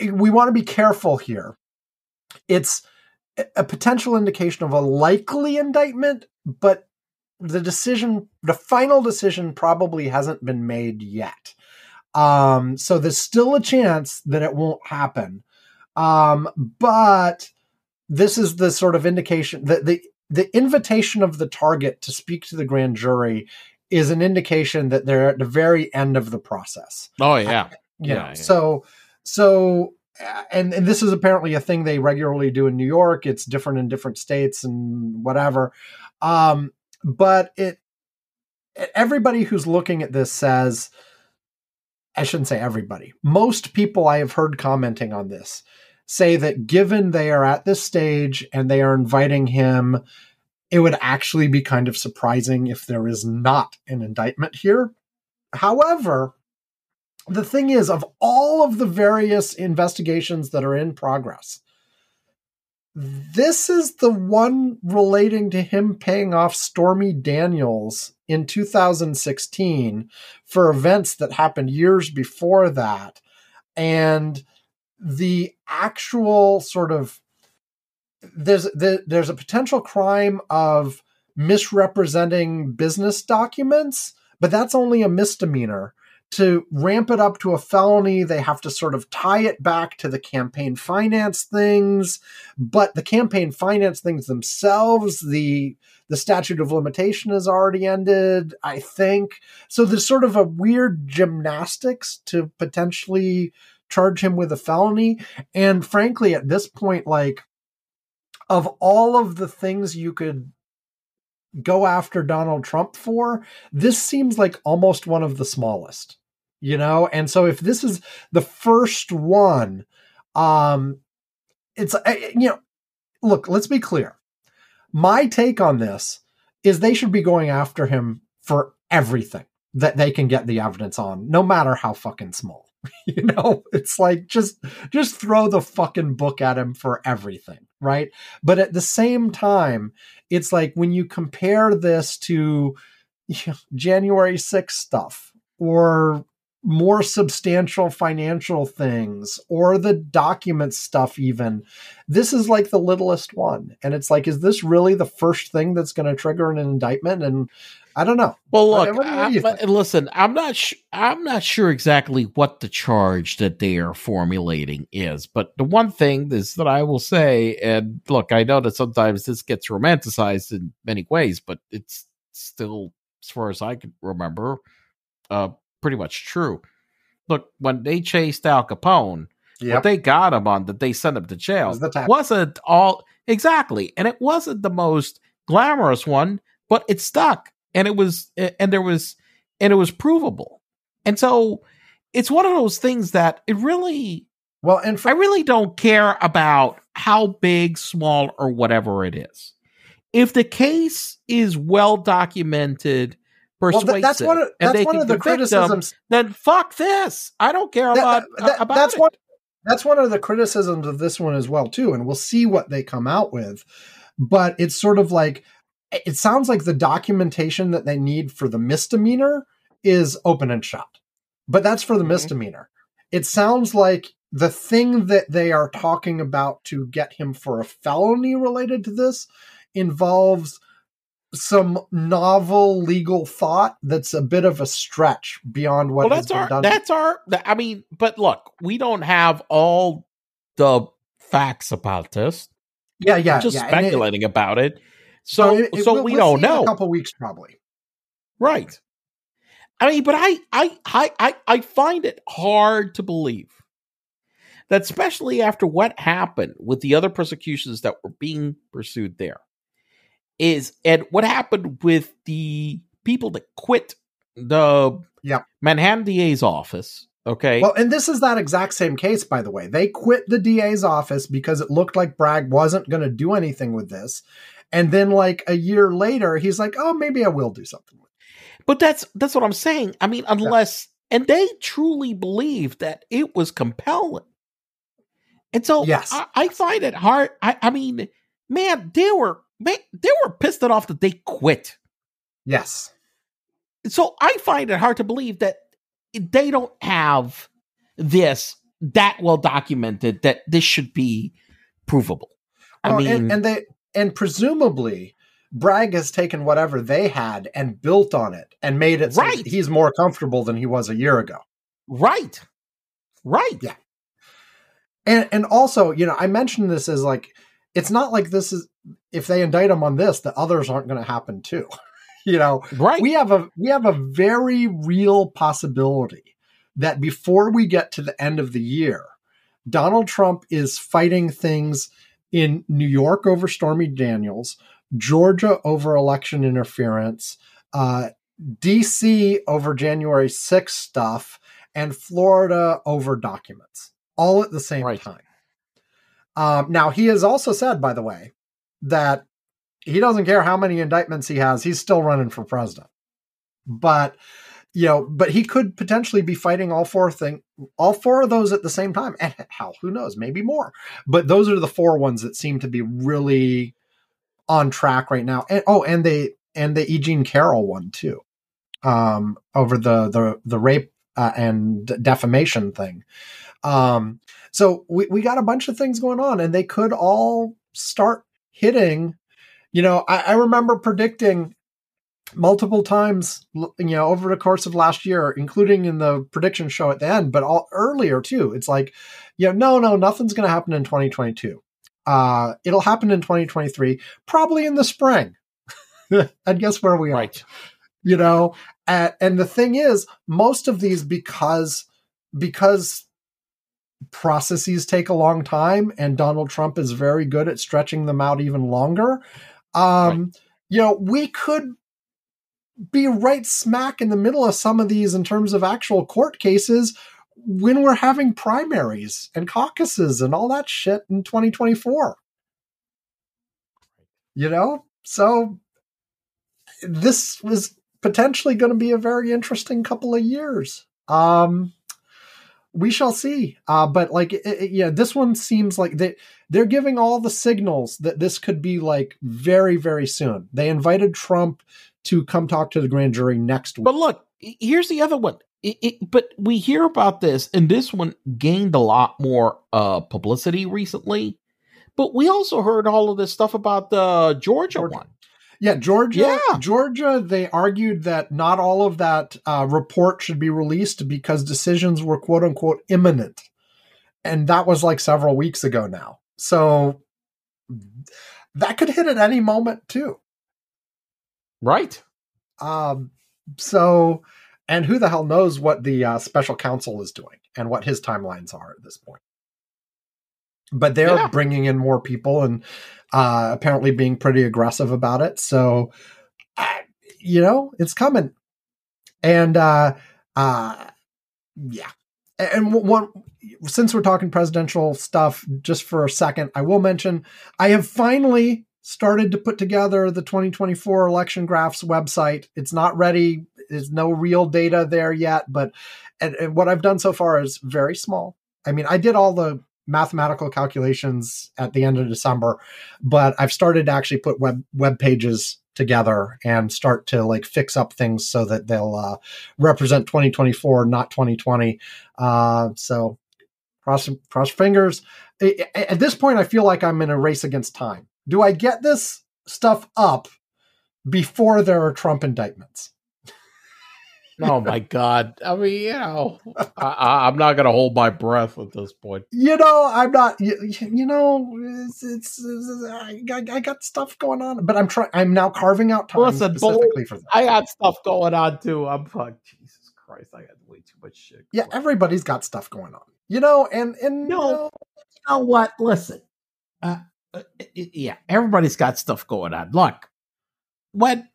We want to be careful here. It's a potential indication of a likely indictment, but the decision, the final decision, probably hasn't been made yet. Um, so there's still a chance that it won't happen. Um, but this is the sort of indication that the the invitation of the target to speak to the grand jury is an indication that they're at the very end of the process. Oh yeah. You Yeah, know, yeah. so so uh, and and this is apparently a thing they regularly do in New York. It's different in different states and whatever. Um, but it everybody who's looking at this says I shouldn't say everybody. Most people I have heard commenting on this say that given they are at this stage and they are inviting him, it would actually be kind of surprising if there is not an indictment here. However, the thing is, of all of the various investigations that are in progress, this is the one relating to him paying off Stormy Daniels in 2016 for events that happened years before that. And the actual sort of there's the, there's a potential crime of misrepresenting business documents, but that's only a misdemeanor. To ramp it up to a felony, they have to sort of tie it back to the campaign finance things, but the campaign finance things themselves, the the statute of limitation has already ended, I think. So there's sort of a weird gymnastics to potentially charge him with a felony. And frankly, at this point, like of all of the things you could go after Donald Trump for, this seems like almost one of the smallest, you know? And so if this is the first one, um, it's, uh, you know, look, let's be clear. My take on this is they should be going after him for everything that they can get the evidence on, no matter how fucking small. you know it's like just just throw the fucking book at him for everything right but at the same time it's like when you compare this to you know, january 6th stuff or more substantial financial things or the document stuff even this is like the littlest one and it's like is this really the first thing that's going to trigger an indictment and i don't know Well, look, do I- listen. I'm not. Sh- I'm not sure exactly what the charge that they are formulating is, but the one thing is that I will say, and look, I know that sometimes this gets romanticized in many ways, but it's still, as far as I can remember, uh, pretty much true. Look, when they chased Al Capone, yeah what they got him on that they sent him to jail was the wasn't all exactly and it wasn't the most glamorous one but it stuck and it was and there was and it was provable. And so it's one of those things that it really well and for i really don't care about how big small or whatever it is. If the case is well documented persuasive th- that's one of, that's one of the criticisms then fuck this i don't care That- about, that- about that's it. one that's one of the criticisms of this one as well too and we'll see what they come out with but it's sort of like it sounds like the documentation that they need for the misdemeanor is open and shut but that's for the Mhm. misdemeanor it sounds like the thing that they are talking about to get him for a felony related to this involves some novel legal thought that's a bit of a stretch beyond what well, has that's been our done. that's our. I mean, but look, we don't have all the facts about this. yeah, yeah, We're just yeah. and it- speculating about it. So, it- it- so we'll- we we'll don't know, A couple weeks, probably. right? I mean, but I, I, I, I, I find it hard to believe that, especially after what happened with the other persecutions that were being pursued there, is and what happened with the people that quit the yeah. Manhattan DA's office. Okay, Well, and this is that exact same case, by the way. They quit the DA's office because it looked like Bragg wasn't going to do anything with this. And then, like a year later, he's like, "Oh, maybe I will do something." with. But that's that's what I'm saying. I mean, unless and they truly believe that it was compelling. And so Yes. I, I find it hard. I, I mean, man, they were man, they were pissed off that they quit. Yes, So I find it hard to believe that they don't have this that well documented that this should be provable. I mean, and, and they and presumably Bragg has taken whatever they had and built on it and made it so Right. he's more comfortable than he was a year ago. Right. Right. Yeah. And and also, you know, I mentioned this as like it's not like this is if they indict him on this, the others aren't going to happen too. you know, Right. we have a we have a very real possibility that before we get to the end of the year, Donald Trump is fighting things in New York over Stormy Daniels, Georgia over election interference, uh, DC over January 6th stuff, and Florida over documents, all at the same Right. time. Um, now, he has also said, by the way, that he doesn't care how many indictments he has, he's still running for president. But you know, but he could potentially be fighting all four thing, all four of those at the same time. And hell, who knows, maybe more. But those are the four ones that seem to be really on track right now. And oh, and they and the Eugene Carroll one too, um, over the the the rape uh, and defamation thing. Um, so we we got a bunch of things going on, and they could all start hitting. You know, I, I remember predicting multiple times, you know, over the course of last year, including in the prediction show at the end, but all earlier too. It's like, you know, no, no, nothing's going to happen in 2022. Uh, it'll happen in 2023, probably in the spring. and guess where we are? Right. you know and, and the thing is most of these because because processes take a long time and donald trump is very good at stretching them out even longer. Um you know we could be right smack in the middle of some of these in terms of actual court cases when we're having primaries and caucuses and all that shit in 2024 you know? So this was potentially going to be a very interesting couple of years. Um, we shall see. Uh, but like, it, it- yeah, this one seems like they they're giving all the signals that this could be like very very soon. They invited Trump to come talk to the grand jury next week. But look, here's the other one. It, but we hear about this, and this one gained a lot more uh, publicity recently. But we also heard all of this stuff about the Georgia, Georgia. one. Yeah, Georgia. Yeah. Georgia. They argued that not all of that uh, report should be released because decisions were quote unquote imminent, and that was like several weeks ago now. So that could hit at any moment too. Right. Um, so, and who the hell knows what the uh, special counsel is doing and what his timelines are at this point. But they're Yeah. bringing in more people and uh, apparently being pretty aggressive about it. So, you know, it's coming. And uh, uh, yeah. And one, since we're talking presidential stuff, just for a second, I will mention I have finally started to put together the 2024 election graphs website. It's not ready. There's no real data there yet, but and, and what I've done so far is very small. I mean, I did all the mathematical calculations at the end of December, but I've started to actually put web web pages together and start to like fix up things so that they'll uh, represent 2024, not 2020. Uh, so cross cross fingers. At this point, I feel like I'm in a race against time. Do I get this stuff up before there are Trump indictments? Oh my God. I mean, you know, I, I, I'm not going to hold my breath at this point. You know, I'm not. You, you know, it's, it's, it's I, got- I got stuff going on, but I'm trying. I'm now carving out time Listen, specifically for that. I got stuff going on too. I'm like, Jesus Christ, I got way too much shit. Yeah, on. everybody's got stuff going on. You know, and and No. you know, you know what? Listen, uh, uh, yeah, everybody's got stuff going on. Look, when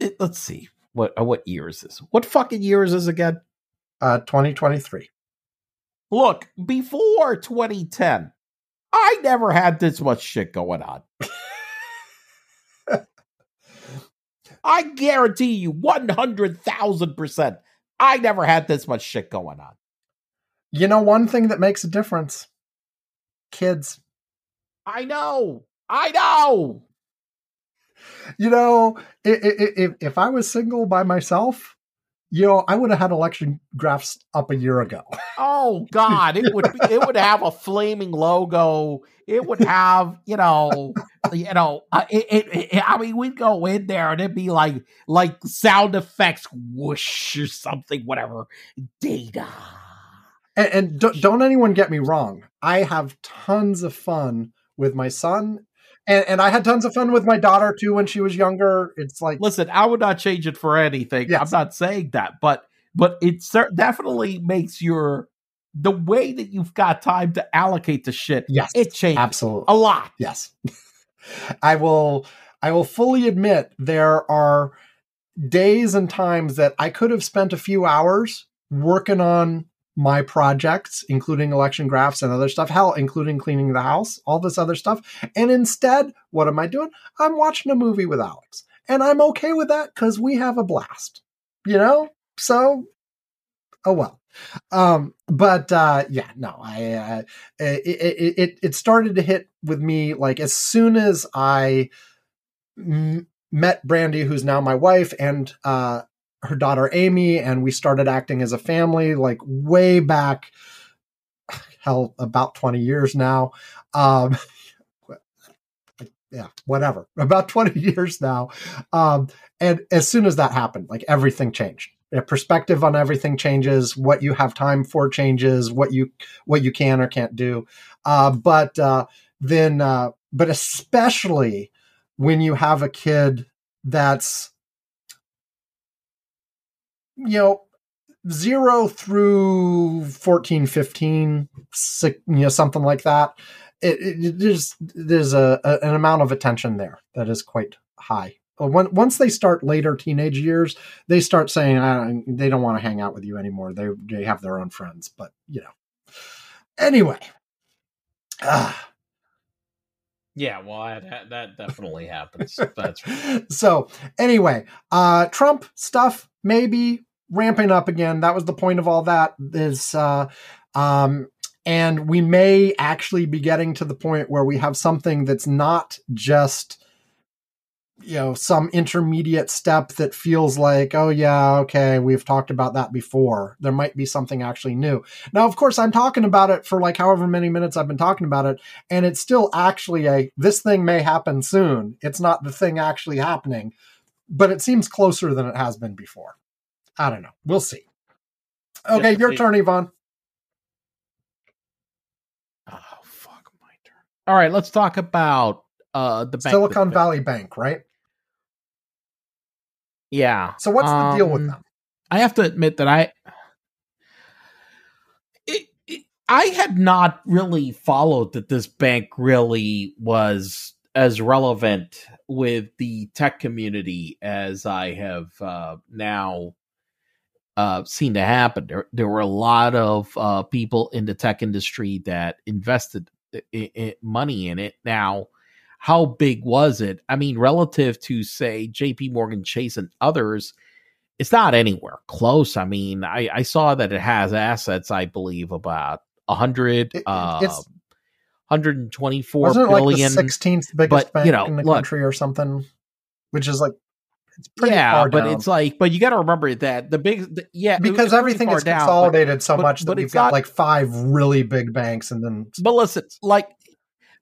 it, let's see, what uh, what year is this? What fucking year is this again? uh, 2023. Look, before 2010, I never had this much shit going on. I guarantee you, one hundred thousand percent, I never had this much shit going on. You know, one thing that makes a difference: kids. I know, I know. You know, if if I was single by myself, you know, I would have had election graphs up a year ago. Oh God, it would be, it would have a flaming logo. It would have, you know, you know, uh, it, it, it, I mean, we'd go in there and it'd be like like sound effects, whoosh or something, whatever. Data. And, and don't, don't anyone get me wrong. I have tons of fun with my son, and, and I had tons of fun with my daughter too when she was younger. It's like, Listen, I would not change it for anything. Yes. I'm not saying that, but but it cer- definitely makes your the way that you've got time to allocate the shit. yes, It changes absolutely. a lot. Yes. I will I will fully admit there are days and times that I could have spent a few hours working on my projects, including election graphs and other stuff, hell, including cleaning the house, all this other stuff. And instead, what am I doing? I'm watching a movie with Alex. And I'm okay with that because we have a blast. You know? So oh well. Um, but uh yeah, no, I uh, it, it it started to hit with me like as soon as I m- met Brandy, who's now my wife, and uh, her daughter Amy, and we started acting as a family, like way back, hell, about twenty years now. Um, yeah, whatever, about twenty years now. Um, and as soon as that happened, like everything changed. A perspective on everything changes. What you have time for changes. What you what you can or can't do. Uh, but uh, then, uh, but especially when you have a kid that's you know zero through 14 15 six, you know something like that it, it, it there's there's a, a, an amount of attention there that is quite high. Uh, when, once they start later teenage years they start saying uh, they don't want to hang out with you anymore. They they have their own friends but you know. Anyway. Ah. Yeah, well, that, that definitely happens. That's so anyway, uh Trump stuff maybe ramping up again. That was the point of all that is uh um and we may actually be getting to the point where we have something that's not just you know some intermediate step that feels like oh yeah okay we've talked about that before. There might be something actually new. Now of course i'm talking about it for like however many minutes i've been talking about it and it's still actually a this thing may happen soon. It's not the thing actually happening but it seems closer than it has been before i don't know we'll see okay your see. turn ivan oh fuck my turn. All right, let's talk about uh the bank silicon valley bank right Yeah. so what's the deal with Um, them I have to admit that I it, it, I had not really followed that this bank really was as relevant with the tech community as I have uh, now uh, seen to happen. There, there were a lot of uh, people in the tech industry that invested i- i- money in it. Now, how big was it? I mean, relative to say J.P. Morgan Chase and others, it's not anywhere close. I mean, I, I saw that it has assets, I believe, about a hundred, It- uh, it's- 124 wasn't it like the 16th biggest but, bank you know, in the look- country or something which is like it's pretty yeah, but down. it's like, but you got to remember that the big, the, yeah, because everything is down, but- consolidated so but- much that we've it's got like five really big banks and then but listen, like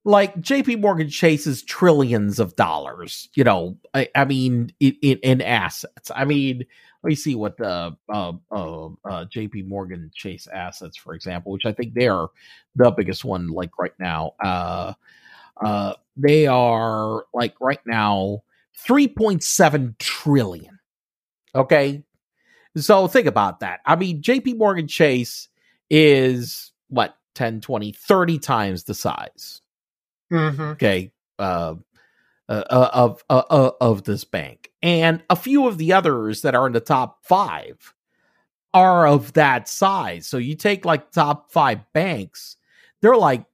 like JP Morgan Chase's trillions of dollars, you know, I, I mean in, in, in assets. I mean, let me see what the uh, uh, uh, JP Morgan Chase assets, for example, which I think they are the biggest one like right now. Uh uh they are like right now 3.7 trillion. Okay? So think about that. I mean, JP Morgan Chase is what 10, 20, 30 times the size. Okay. Uh, uh, uh, of uh, uh, of this bank, and a few of the others that are in the top five are of that size. So you take like top five banks, they're like,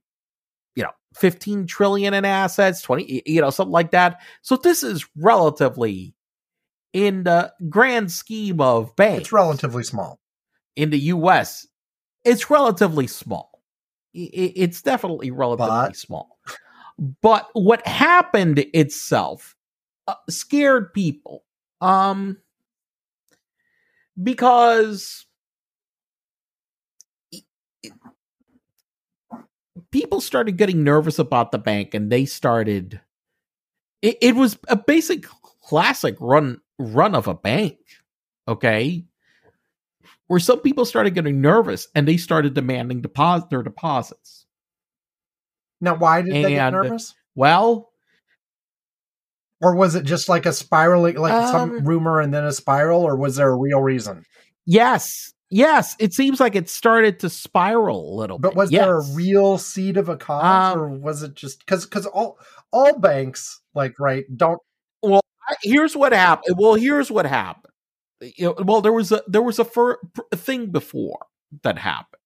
you know, fifteen trillion in assets, twenty, you know, something like that. So this is relatively in the grand scheme of banks it's relatively small in the U.S. It's relatively small. It's definitely relatively But- small. But what happened itself uh, scared people. Um, because people started getting nervous about the bank and they started it, it was a basic classic run run of a bank okay where some people started getting nervous and they started demanding deposit their deposits Now, why did they get nervous? well Or was it just like a spiraling, like some Um, rumor and then a spiral, or was there a real reason? yes yes it seems like it started to spiral a little But bit was there a real seed of a cause, Um, or was it just because because all all banks like right don't Well, here's what happened. Well, here's what happened. You know, well, there was a there was a, fir- a thing before that happened.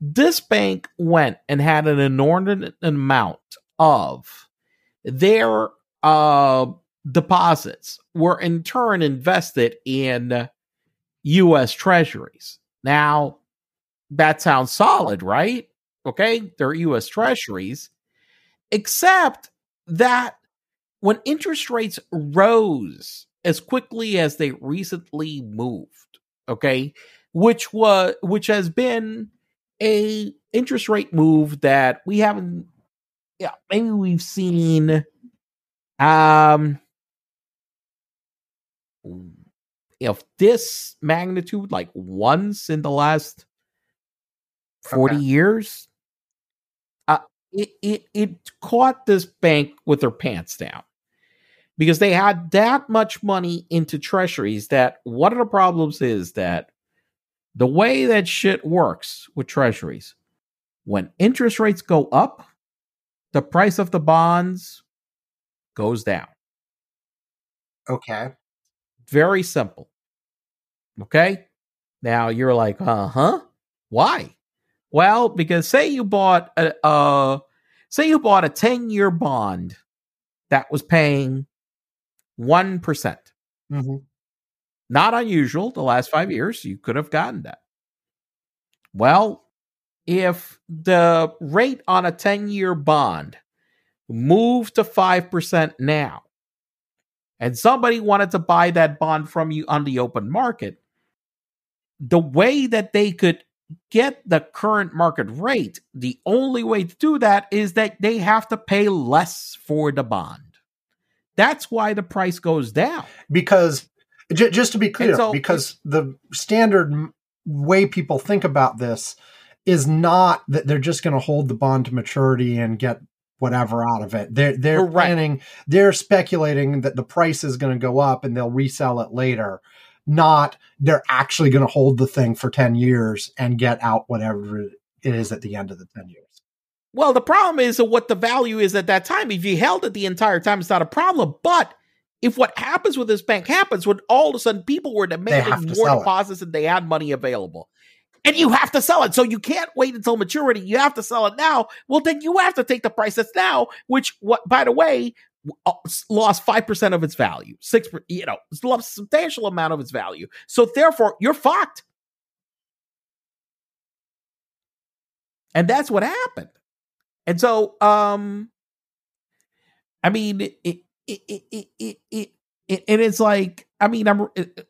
This bank went and had an inordinate amount of their uh, deposits were in turn invested in U.S. Treasuries. Now, that sounds solid, right? Okay, they're U.S. Treasuries, except that when interest rates rose as quickly as they recently moved, okay, which was which has been a interest rate move that we haven't yeah, maybe we've seen um of this magnitude like once in the last 40 Okay. years uh, it, it it caught this bank with their pants down because they had that much money into treasuries that one of the problems is that the way that shit works with treasuries when interest rates go up the price of the bonds goes down okay very simple. Okay? Now you're like, uh huh. Why? Well, because say you bought a uh say you bought a 10 year bond that was paying 1%. hmm Not unusual. The last five years, you could have gotten that. Well, if the rate on a 10 year bond moved to 5% now, and somebody wanted to buy that bond from you on the open market, the way that they could get the current market rate, the only way to do that is that they have to pay less for the bond. That's why the price goes down. because j- just to be clear, so- because the standard way people think about this is not that they're just going to hold the bond to maturity and get whatever out of it. They're they're Correct. planning, they're speculating that the price is going to go up and they'll resell it later. Not they're actually going to hold the thing for ten years and get out whatever it is at the end of the ten years. Well, the problem is what the value is at that time. If you held it the entire time, it's not a problem. But if what happens with this bank happens, when all of a sudden people were demanding more it. deposits and they had money available, and you have to sell it, so you can't wait until maturity. You have to sell it now. Well, then you have to take the price that's now, which, what by the way, uh, lost five percent of its value, six, per- you know, lost a substantial amount of its value. So therefore, you're fucked. And that's what happened. And so, um, I mean, it, it, it, it, it, it, and it's like, I mean, I'm it,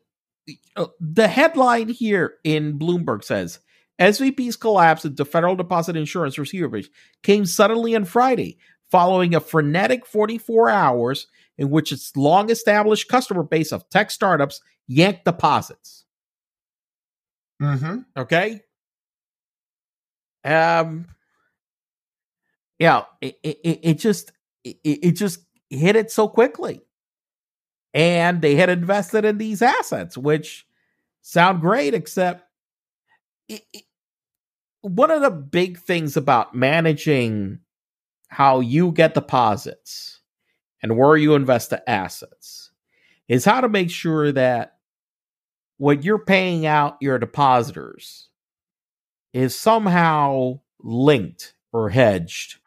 uh, the headline here in Bloomberg says SVB's collapse into federal deposit insurance receivership came suddenly on Friday, following a frenetic 44 hours in which its long established customer base of tech startups yanked deposits. Mm-hmm. Okay. Um. Yeah, it it, it it just it, it just hit it so quickly, and they had invested in these assets, which sound great, except it, it, one of the big things about managing how you get deposits and where you invest the assets is how to make sure that what you're paying out your depositors is somehow linked or hedged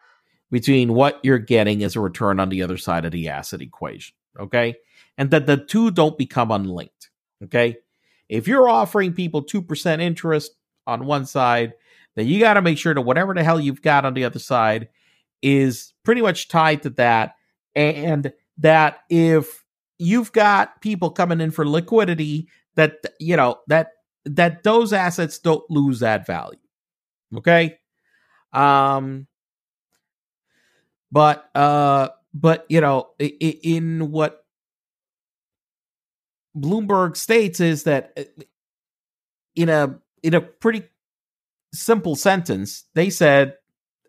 between what you're getting as a return on the other side of the asset equation. Okay. And that the two don't become unlinked. Okay. If you're offering people 2% interest on one side, then you got to make sure that whatever the hell you've got on the other side is pretty much tied to that. And that if you've got people coming in for liquidity, that you know that that those assets don't lose that value. Okay? Um but uh but you know in what Bloomberg states is that uh, in a in a pretty simple sentence they said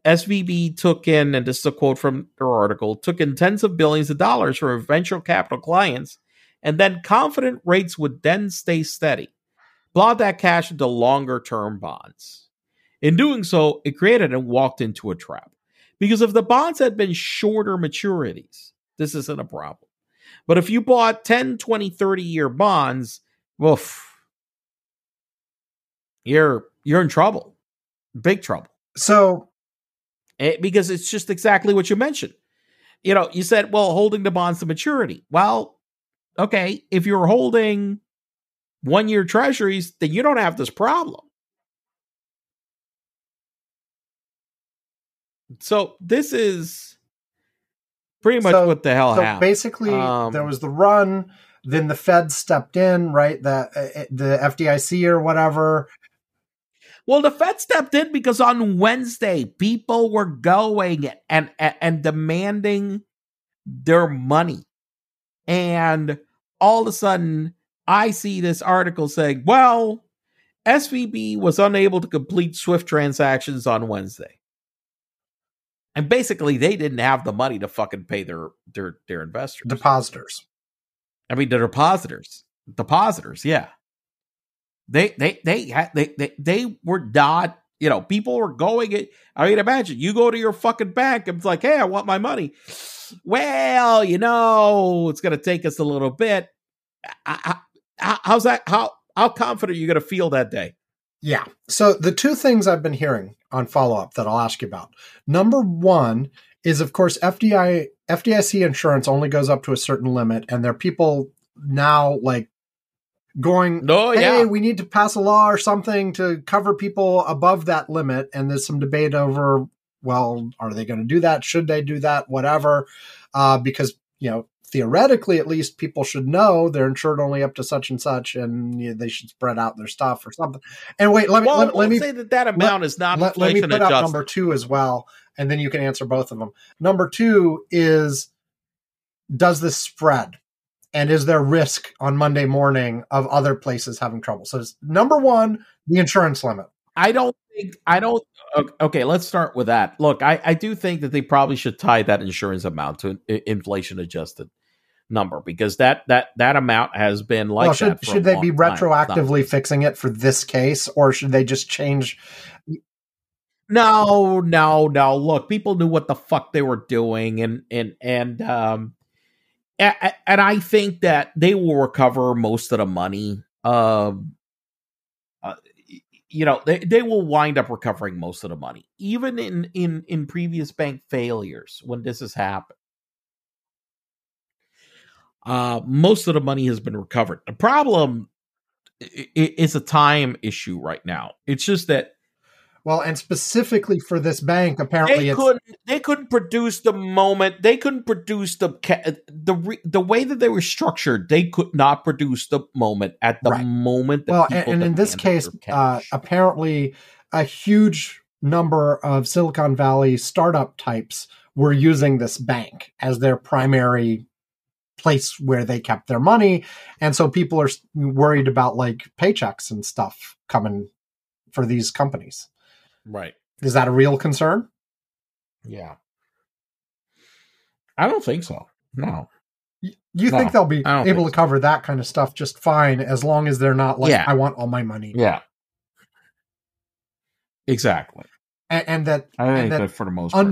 SVB took in, and this is a quote from their article, took in tens of billions of dollars from venture capital clients, and then confident rates would then stay steady. Plowed that cash into longer term bonds. In doing so, it created and walked into a trap. Because if the bonds had been shorter maturities, this isn't a problem. But if you bought 10, 20, 30 year bonds, woof, you're you're in trouble. Big trouble. So it, because it's just exactly what you mentioned. You know, you said, well, holding the bonds to maturity. Well, okay, if you're holding one year treasuries, then you don't have this problem. So this is pretty much so, what the hell so happened. Basically, um, there was the run. Then the Fed stepped in, right? The uh, the FDIC or whatever well, the Fed stepped in because on Wednesday, people were going and, and, and demanding their money. And all of a sudden, I see this article saying, well, SVB was unable to complete SWIFT transactions on Wednesday. And basically, they didn't have the money to fucking pay their their their investors, depositors. I mean, the depositors, depositors, yeah. They they they they they, they were not you know people were going it i mean imagine you go to your fucking bank and it's like hey i want my money. Well you know it's going to take us a little bit. How's that how how confident are you going to feel that day yeah so the two things i've been hearing on follow-up that i'll ask you about number one is of course fdi fdic insurance only goes up to a certain limit and there are people now like going, no, hey, yeah. we need to pass a law or something to cover people above that limit. And there's some debate over, well, are they going to do that? Should they do that? Whatever. Uh, because, you know, theoretically, at least people should know they're insured only up to such and such, and you know, they should spread out their stuff or something. And wait, let me well, let, we'll let me say that that amount let, is not. Let, let me put adjusted. up number two as well, and then you can answer both of them. Number two is, does this spread? and is there risk on Monday morning of other places having trouble? So number one, the insurance limit. I don't think I don't. Okay, let's start with that. Look, I, I do think that they probably should tie that insurance amount to inflation adjusted number because that that that amount has been like well, should, should they be retroactively time. fixing it for this case, or should they just change? No, no, no. Look, people knew what the fuck they were doing, and and and um, and I think that they will recover most of the money. Um, uh, you know, they, they will wind up recovering most of the money, even in in in previous bank failures when this has happened. Uh, most of the money has been recovered. The problem is a time issue right now. It's just that well, and specifically for this bank, apparently they couldn't they couldn't produce the moment they couldn't produce the the the way that they were structured. They could not produce the moment at the right. moment. well, and, and in this case, uh, apparently, a huge number of Silicon Valley startup types were using this bank as their primary place where they kept their money, and so people are worried about like paychecks and stuff coming for these companies. Right. Is that a real concern? Yeah. I don't think so. No. You no, think they'll be able to so. cover that kind of stuff just fine as long as they're not like, yeah. I want all my money. Yeah. Exactly. And, and that, I think that, that for the most part.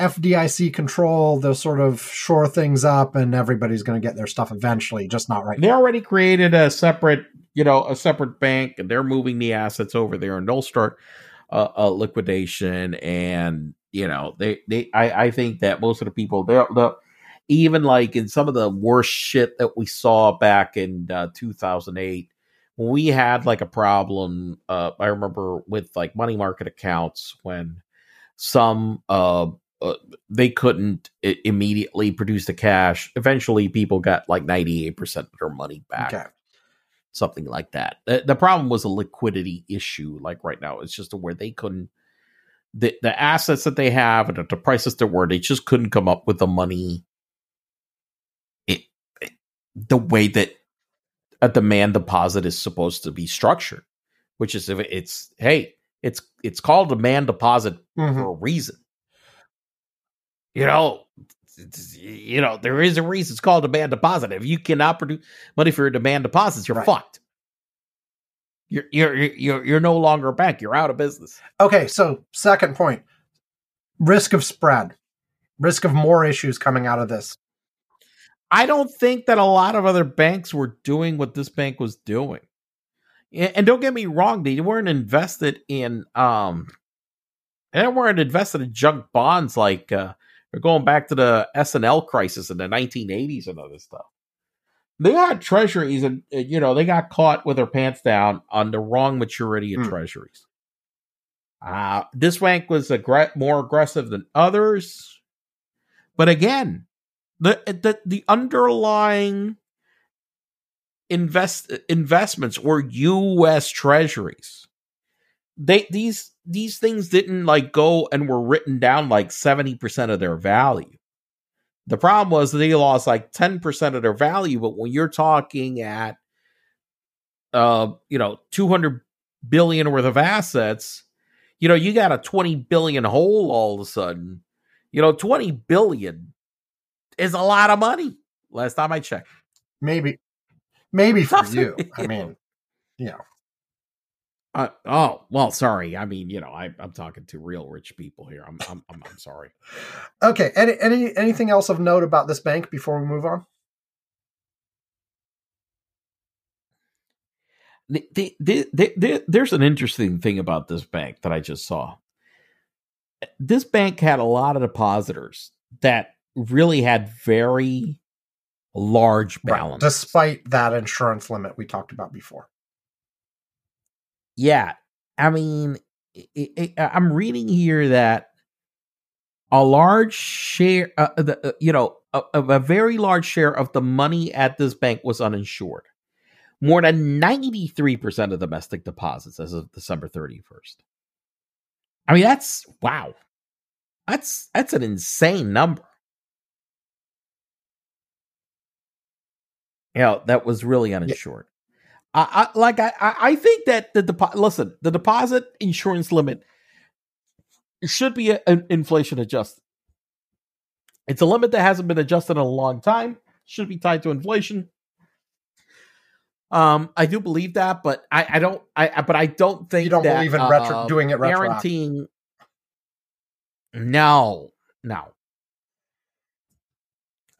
FDIC control, they'll sort of shore things up and everybody's going to get their stuff eventually, just not right They now. already created a separate, you know, a separate bank and they're moving the assets over there and they'll start a, a liquidation and you know they they I, I think that most of the people they're, they're even like in some of the worst shit that we saw back in uh, 2008 when we had like a problem uh, i remember with like money market accounts when some uh, uh they couldn't I- immediately produce the cash eventually people got like 98% of their money back okay. something like that. The, the problem was a liquidity issue. Like right now, it's just where they couldn't the the assets that they have and the prices that were, they just couldn't come up with the money. It, it the way that a demand deposit is supposed to be structured, which is if it's hey, it's it's called demand deposit Mhm. for a reason. You know, you know there is a reason it's called a demand deposit. If you cannot produce money for your demand deposits, you're Right. fucked. You're you're you're you're no longer a bank. You're out of business. Okay, so second point risk of spread, risk of more issues coming out of this. I don't think that a lot of other banks were doing what this bank was doing. And don't get me wrong, they weren't invested in um they weren't invested in junk bonds like uh they're going back to the S&L crisis in the 1980s and other stuff. They had treasuries and you know, they got caught with their pants down on the wrong maturity of Hmm. treasuries. Uh this bank was aggr- more aggressive than others. But again, the the the underlying invest investments were U.S. Treasuries. They these these things didn't like go and were written down like seventy percent of their value. The problem was they lost like ten percent of their value. But when you're talking at, uh, you know, two hundred billion worth of assets, you know, you got a twenty billion hole all of a sudden. You know, twenty billion is a lot of money. Last time I checked. Maybe, maybe for you. I mean, you know, Uh, oh well, sorry. I mean, you know, I, I'm talking to real rich people here. I'm, I'm, I'm, I'm sorry. okay. Any, any, anything else of note about this bank before we move on? The, the, the, the, the- there's an interesting thing about this bank that I just saw. This bank had a lot of depositors that really had very large Right, balances. despite that insurance limit we talked about before. Yeah i mean i i i'm reading here that a large share uh, the, uh, you know a, a a very large share of the money at this bank was uninsured. More than 93% of domestic deposits as of december 31st i mean that's wow. That's that's an insane number. You know that was really uninsured I, I like I I think that the depo- listen the deposit insurance limit should be a, an inflation adjusted. It's a limit that hasn't been adjusted in a long time. Should be tied to inflation. Um, I do believe that, but I, I don't. I, I but I don't think You don't that, believe in retro, uh, doing it guaranteeing. No, no.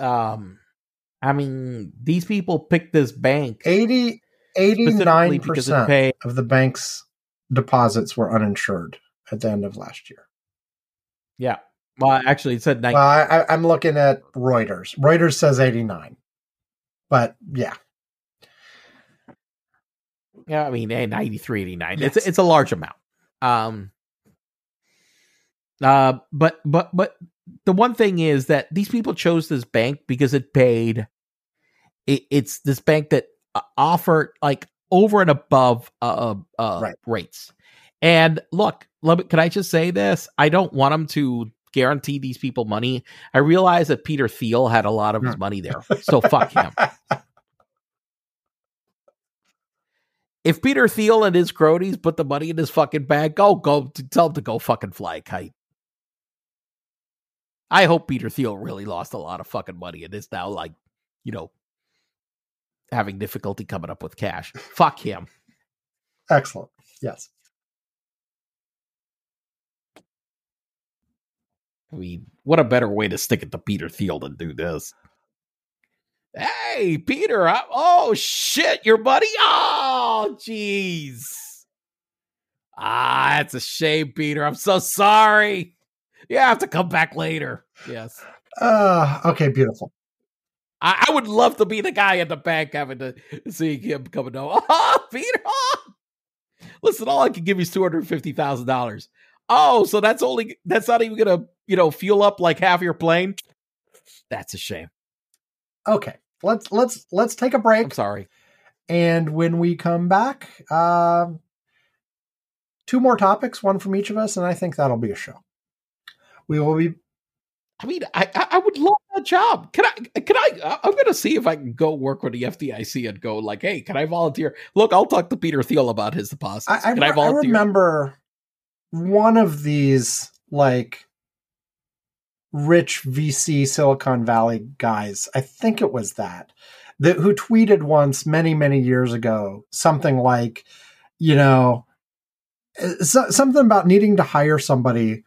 Um, I mean, these people picked this bank 80, specifically because it 89% paid of the bank's deposits were uninsured at the end of last year. Yeah. Well, actually, it said 90. Well, I, I, I'm looking at Reuters. Reuters says 89. But yeah, yeah, I mean, eh, 93, 89. Yes. It's it's a large amount. Um. Uh, but but but the one thing is that these people chose this bank because it paid. It, it's this bank that uh, offered like over and above uh, uh Right. rates. And look, let me, can I just say this? I don't want them to guarantee these people money. I realize that Peter Thiel had a lot of his money there, so fuck him. if Peter Thiel and his cronies put the money in his fucking bag, go go tell him to go fucking fly a kite. I hope Peter Thiel really lost a lot of fucking money and is now like, you know, having difficulty coming up with cash. Fuck him. excellent. Yes. I mean, what a better way to stick it to Peter Thiel than do this. Hey, Peter. I, oh, shit, your buddy? Oh, jeez. Ah, it's a shame, Peter. I'm so sorry. You have to come back later. Yes. Uh, okay, beautiful. I, I would love to be the guy at the bank having to see him coming over. Oh, Peter. oh. Listen, all I can give you is two hundred fifty thousand dollars. Oh, so that's only that's not even gonna you know fuel up like half your plane. That's a shame. Okay. Let's let's let's take a I'm break sorry. And when we come back, uh, two more topics, one from each of us, and I think that'll be a show. We will be. I mean, I I would love that job. Can I? Can I? Uh, I'm going to see if I can go work with the FDIC and go like, hey, can I volunteer? Look, I'll talk to Peter Thiel about his deposits. I, I, can I I volunteer? remember one of these like rich VC Silicon Valley guys. I think it was that that who tweeted once many many years ago something like, you know, eh, so, something about needing to hire somebody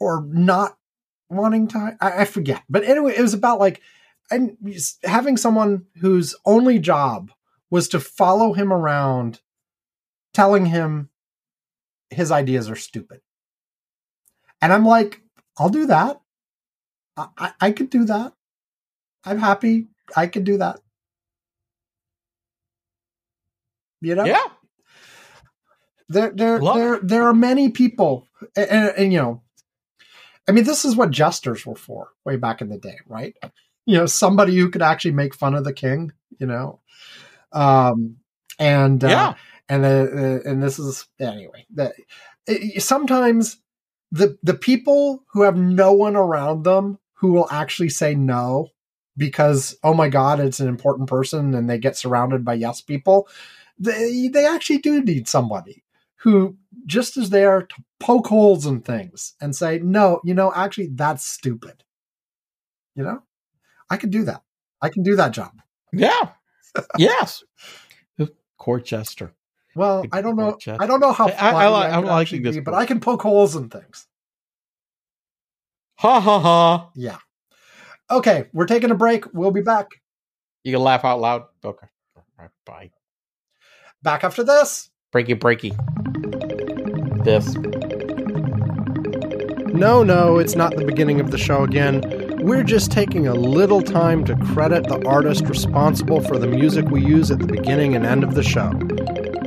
or not wanting hi- I, I forget, but anyway, it was about like and having someone whose only job was to follow him around, telling him his ideas are stupid. And I'm like, I'll do that. I, I, I could do that. I'm happy. I could do that. You know? Yeah. There, there, Look. there, there are many people, and, and, and, you know, I mean, this is what jesters were for way back in the day, right? You know, somebody who could actually make fun of the king, you know, um, and uh, Yeah. and uh, uh, and this is anyway. That it, sometimes the the people who have no one around them who will actually say no because oh my god, it's an important person, and they get surrounded by yes people. They they actually do need somebody who just is there to poke holes in things and say no. You know, actually, that's stupid. You know, I can do that. I can do that job. Yeah. yes. Court jester. Well, I don't know. I don't know how I- I- I funny like- I I'm could liking this be, but. I can poke holes in things. Ha ha ha. Yeah. Okay, we're taking a break. We'll be back. You can laugh out loud. Okay. All right, bye. Back after this. Breaky breaky. This. No, no, it's not the beginning of the show again. We're just taking a little time to credit the artist responsible for the music we use at the beginning and end of the show.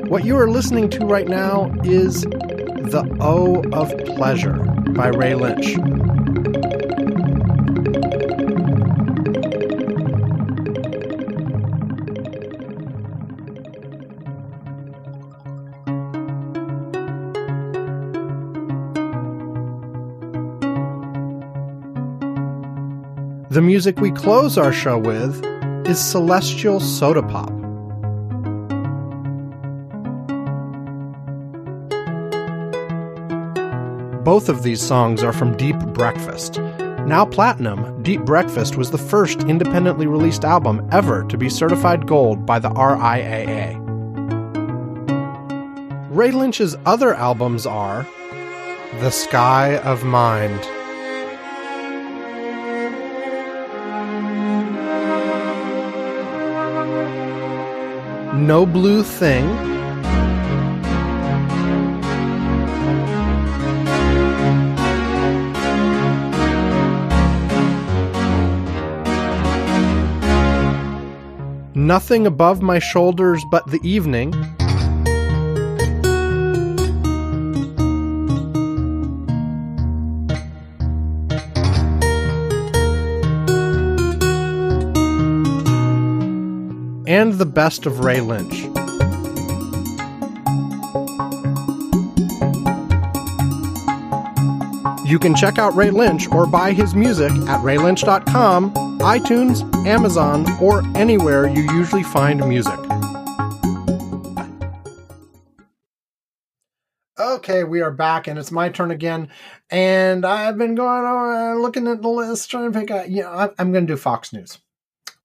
What you are listening to right now is The O of Pleasure by Ray Lynch. The music we close our show with is Celestial Soda Pop. Both of these songs are from Deep Breakfast. Now platinum, Deep Breakfast was the first independently released album ever to be certified gold by the RIAA. Ray Lynch's other albums are The Sky of Mind. No Blue Thing. Nothing above my shoulders but the evening. And the best of Ray Lynch. You can check out Ray Lynch or buy his music at raylynch.com, iTunes, Amazon, or anywhere you usually find music. Okay, we are back, and it's my turn again. And I've been going over, looking at the list, trying to pick out. You know, I'm going to do Fox News.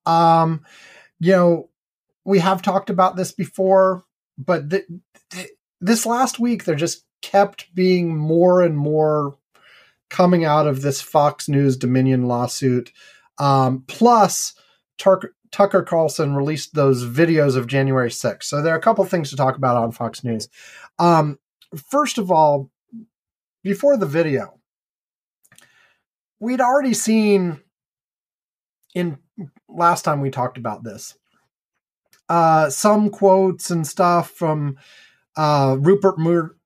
Um, you know, we have talked about this before, but th- th- this last week there just kept being more and more coming out of this Fox News Dominion lawsuit. Um, plus, Tucker, Carlson released those videos of January 6th. So there are a couple things to talk about on Fox News. Um, first of all, before the video, we'd already seen in last time we talked about this uh, some quotes and stuff from uh, Rupert Mur-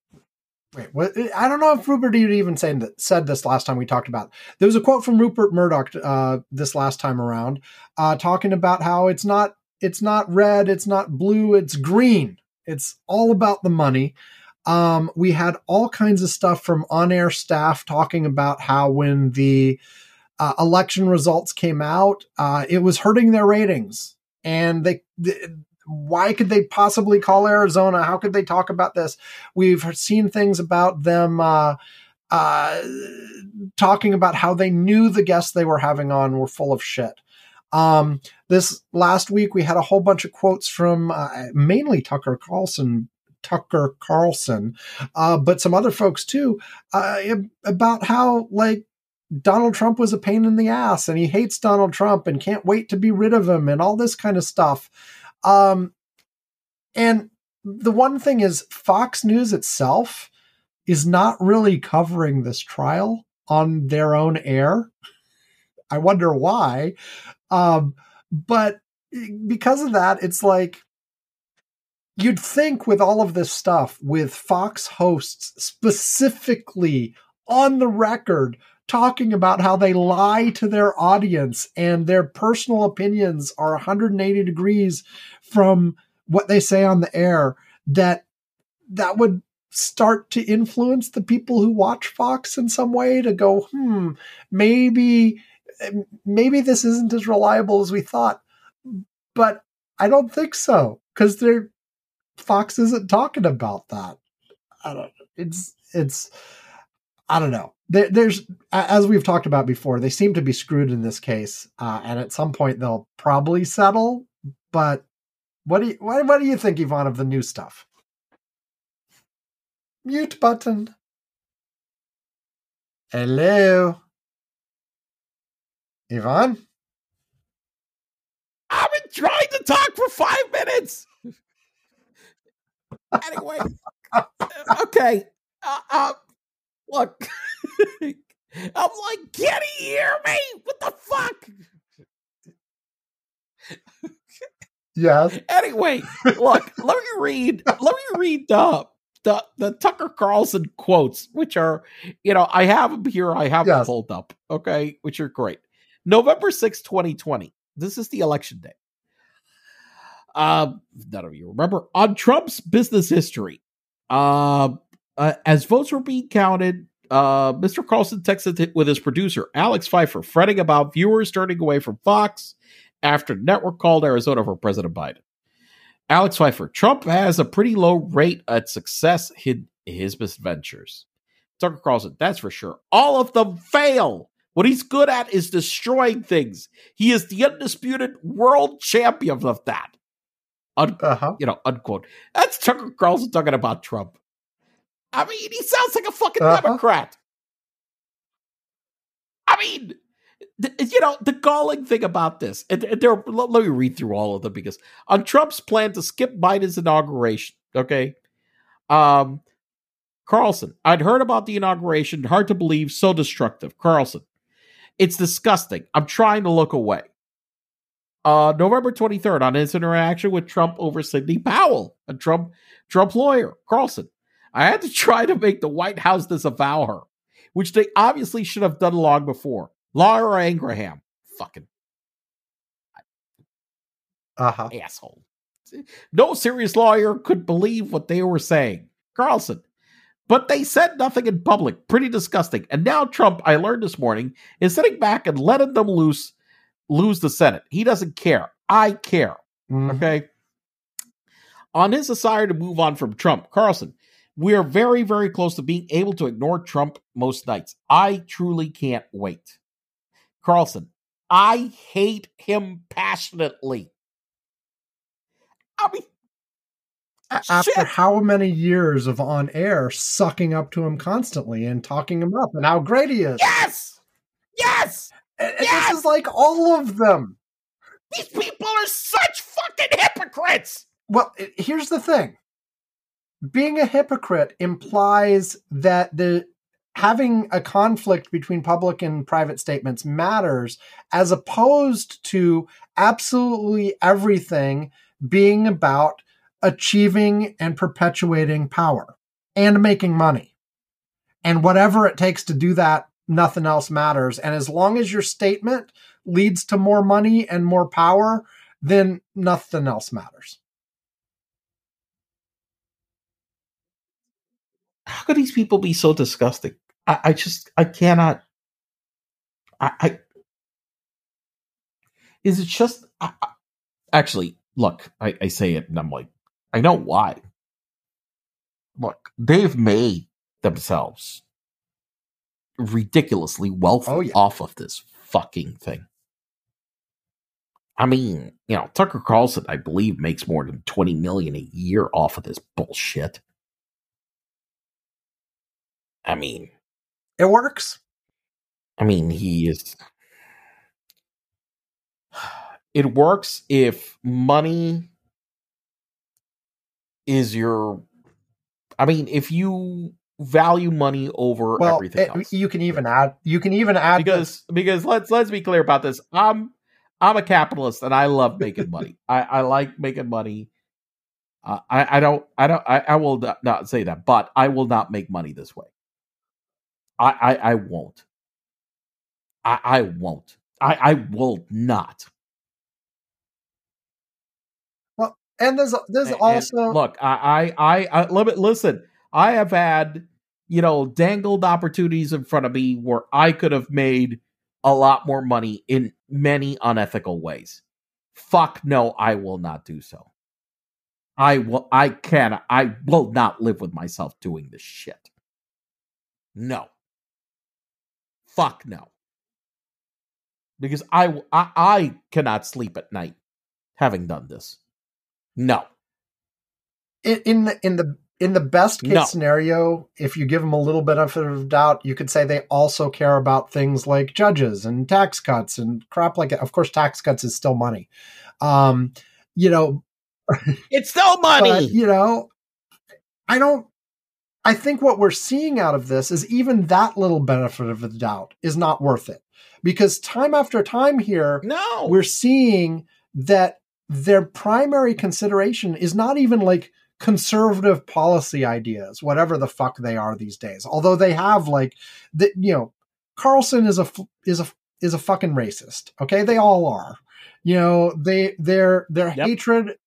Wait, what? I don't know if Rupert even said said this last time we talked about. It. There was a quote from Rupert Murdoch uh, this last time around, uh, talking about how it's not it's not red, it's not blue, it's green. It's all about the money. Um, we had all kinds of stuff from on air staff talking about how when the uh, election results came out, uh, it was hurting their ratings. And they, why could they possibly call Arizona? How could they talk about this? We've seen things about them uh, uh, talking about how they knew the guests they were having on were full of shit. Um, this last week, we had a whole bunch of quotes from uh, mainly Tucker Carlson. Tucker Carlson, uh, but some other folks too, uh, about how like Donald Trump was a pain in the ass and he hates Donald Trump and can't wait to be rid of him and all this kind of stuff. Um, and the one thing is, Fox News itself is not really covering this trial on their own air. I wonder why. Um, but because of that, it's like you'd think with all of this stuff, with Fox hosts specifically on the record talking about how they lie to their audience and their personal opinions are 180 degrees from what they say on the air that that would start to influence the people who watch Fox in some way to go, hmm, maybe maybe this isn't as reliable as we thought. But I don't think so because they're Fox isn't talking about that. I don't. It's it's. I don't know. There, there's as we've talked about before. They seem to be screwed in this case, uh, and at some point they'll probably settle. But what do you what, what do you think, Ivan, of the new stuff? Mute button. Hello, Ivan. I've been trying to talk for five minutes. anyway, okay. Uh, uh, look, I'm like, can he hear me? What the fuck? Yes. Anyway, look, let me read. Let me read the the the Tucker Carlson quotes, which are, you know, I have them here. I have yes. them pulled up. Okay, which are great. November 6, 2020. This is the election day. Uh, none of you remember on Trump's business history. Uh, uh, as votes were being counted, uh, Mr. Carlson texted with his producer, Alex Pfeiffer, fretting about viewers turning away from Fox after network called Arizona for President Biden. Alex Pfeiffer, Trump has a pretty low rate at success in his ventures. Tucker Carlson, that's for sure. All of them fail. What he's good at is destroying things. He is the undisputed world champion of that. Un- uh-huh. You know, unquote. That's Tucker Carlson talking about Trump. I mean, he sounds like a fucking uh-huh. Democrat. I mean, you know, the galling thing about this, and, and there, let, let me read through all of them because on Trump's plan to skip Biden's inauguration, okay, um, Carlson, I'd heard about the inauguration, hard to believe, so destructive. Carlson, it's disgusting. I'm trying to look away. Uh, November 23rd, on his interaction with Trump over Sidney Powell, a Trump Trump lawyer, Carlson, I had to try to make the White House disavow her, which they obviously should have done long before. Laura Ingraham. Fucking uh-huh. asshole. No serious lawyer could believe what they were saying. Carlson. But they said nothing in public. Pretty disgusting. And now Trump, I learned this morning, is sitting back and letting them loose lose the Senate. He doesn't care. I care. Mm-hmm. Okay. On his desire to move on from Trump, Carlson, we are very, very close to being able to ignore Trump most nights. I truly can't wait. Carlson, I hate him passionately. I mean, after shit. how many years of on air sucking up to him constantly and talking him up and how great he is. Yes! Yes! And, and yes! this is like all of them. These people are such fucking hypocrites. Well, here's the thing. Being a hypocrite implies that the having a conflict between public and private statements matters as opposed to absolutely everything being about achieving and perpetuating power and making money. And whatever it takes to do that, nothing else matters. And as long as your statement leads to more money and more power, then nothing else matters. How could these people be so disgusting? I, I just I cannot. I, I is it just I, I- actually look? I, I say it and I'm like, I know why. Look, they've made themselves ridiculously wealthy Oh, yeah. off of this fucking thing. I mean, you know, Tucker Carlson, I believe, makes more than twenty million a year off of this bullshit. I mean, It works. I mean, he is. It works if money is your. I mean, if you value money over Well, everything it- you can even add. You can even add because because let's let's be clear about this. I'm I'm a capitalist and I love making money. I I like making money. Uh, I I don't I don't I, I will not, not say that, but I will not make money this way. I I, I won't. I I won't. I I will not. Well, and there's there's And- and also look. I I I, I let me- listen. I have had you know dangled opportunities in front of me where I could have made a lot more money in many unethical ways. Fuck no, I will not do so. I will. I can. I will not live with myself doing this shit. No. Fuck no. Because I, I, I cannot sleep at night having done this. No. in, in the in the in the best case No. scenario, if you give them a little bit of doubt, you could say they also care about things like judges and tax cuts and crap like that. Of course, tax cuts is still money. Um, you know, It's still money. but, you know, I don't. I think what we're seeing out of this is even that little benefit of the doubt is not worth it because time after time here, no. we're seeing that their primary consideration is not even like conservative policy ideas, whatever the fuck they are these days. Although they have like the, you know, Carlson is a is a is a fucking racist. Okay, they all are. You know, they their their Yep. hatred.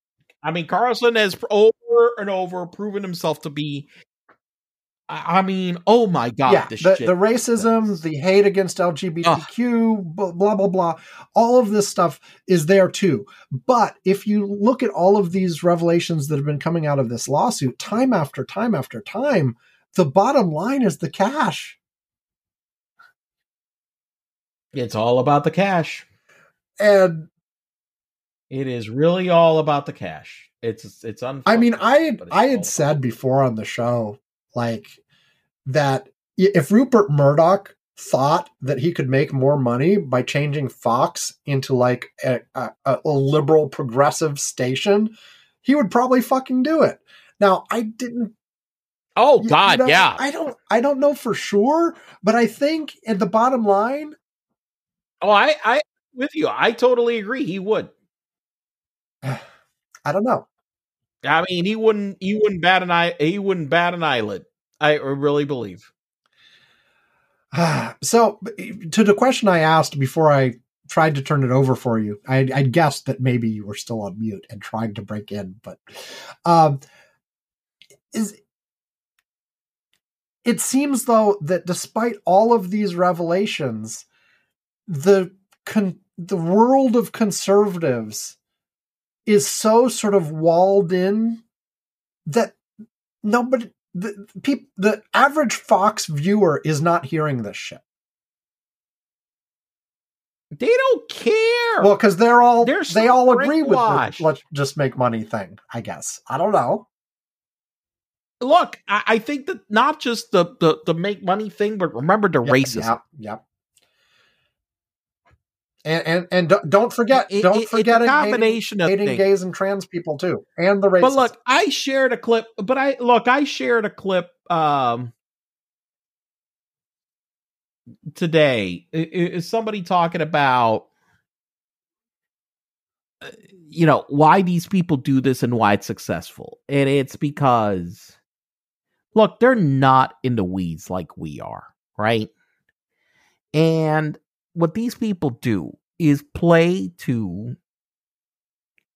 I mean, Carlson has over and over proven himself to be. I mean, oh my god, yeah, the, shit. the racism, the hate against LGBTQ, blah, blah blah blah. All of this stuff is there too. But if you look at all of these revelations that have been coming out of this lawsuit, time after time after time, the bottom line is the cash. It's all about the cash. And It is really all about the cash. It's it's un. I mean, I I had said before on the show, like that if Rupert Murdoch thought that he could make more money by changing Fox into like a, a, a liberal progressive station, he would probably fucking do it. Now, I didn't. Oh you God, know, yeah. I don't. I don't know for sure, but I think at the bottom line, Oh, I I with you. I totally agree. He would. I don't know. I mean, he wouldn't. He wouldn't bat an eye. He wouldn't bat an eyelid. I really believe. so to the question I asked before I tried to turn it over for you, I, I guessed that maybe you were still on mute and trying to break in, but um, is it seems though that despite all of these revelations, the con- the world of conservatives is so sort of walled in that nobody the people the average Fox viewer is not hearing this shit. They don't care. Well, because they're all They're they all agree with the let's just make money thing. I guess I don't know. Look, I, I think that not just the, the the make money thing, but remember the Yep, racism. Yep. yep. And and and don't- forget It- don't it- it's forget a hating, combination of hating gays and trans people too, and the racism. But look, I shared a clip. But I look, I shared a clip um today. Is somebody talking about uh, you know why these people do this and why it's successful? And it's because look, they're not in the weeds like we are, right? And what these people do is play to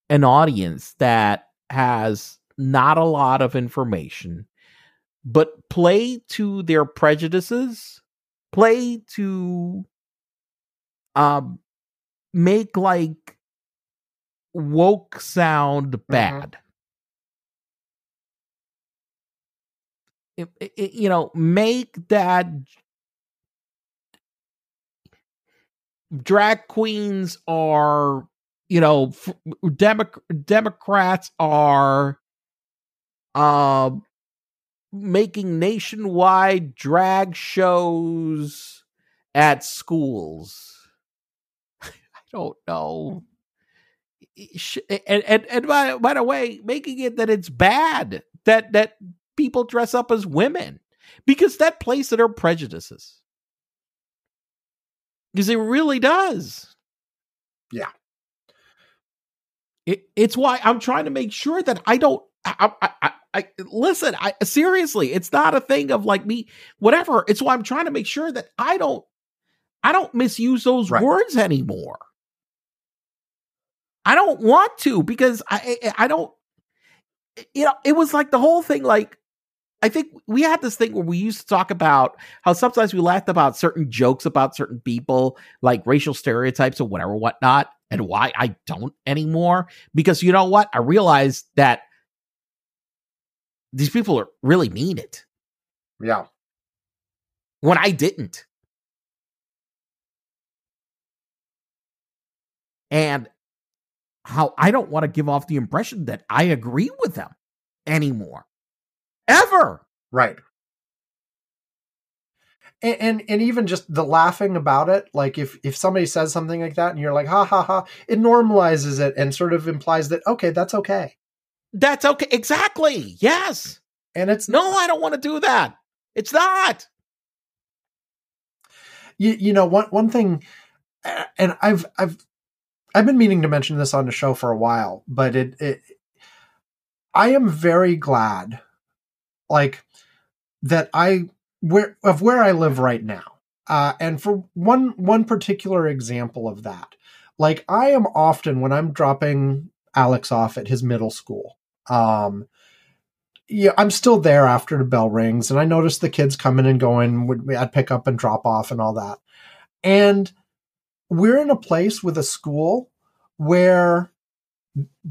an audience that has not a lot of information, but play to their prejudices, play to um make like woke sound bad. It- it- it- you know, make that drag queens are, you know, f- Demo- Democrats are uh, making nationwide drag shows at schools. I don't know. And and, and by, by the way, making it that it's bad that that people dress up as women because that plays to their prejudices. Because it really does. Yeah. It, it's why I'm trying to make sure that I don't. I, I, I, I listen. I seriously, it's not a thing of like me, whatever. It's why I'm trying to make sure that I don't. I don't misuse those Right. words anymore. I don't want to because I I I don't you know it was like the whole thing like I think we had this thing where we used to talk about how sometimes we laughed about certain jokes about certain people like racial stereotypes or whatever whatnot and why I don't anymore because you know what I realized that these people are really mean it Yeah. when I didn't and how I don't want to give off the impression that I agree with them anymore. Ever. Right. And, and and even just the laughing about it, like if if somebody says something like that and you're like ha ha ha, it normalizes it and sort of implies that okay, that's okay. That's okay. Exactly. Yes. And it's No, I don't want to do that. It's not. you, you know one one thing and I've I've I've been meaning to mention this on the show for a while, but it, it I am very glad like that I where of where I live right now. Uh, and for one one particular example of that, like I am often when I'm dropping Alex off at his middle school, um, yeah, I'm still there after the bell rings, and I notice the kids coming and going. I'd pick up and drop off and all that, and we're in a place with a school where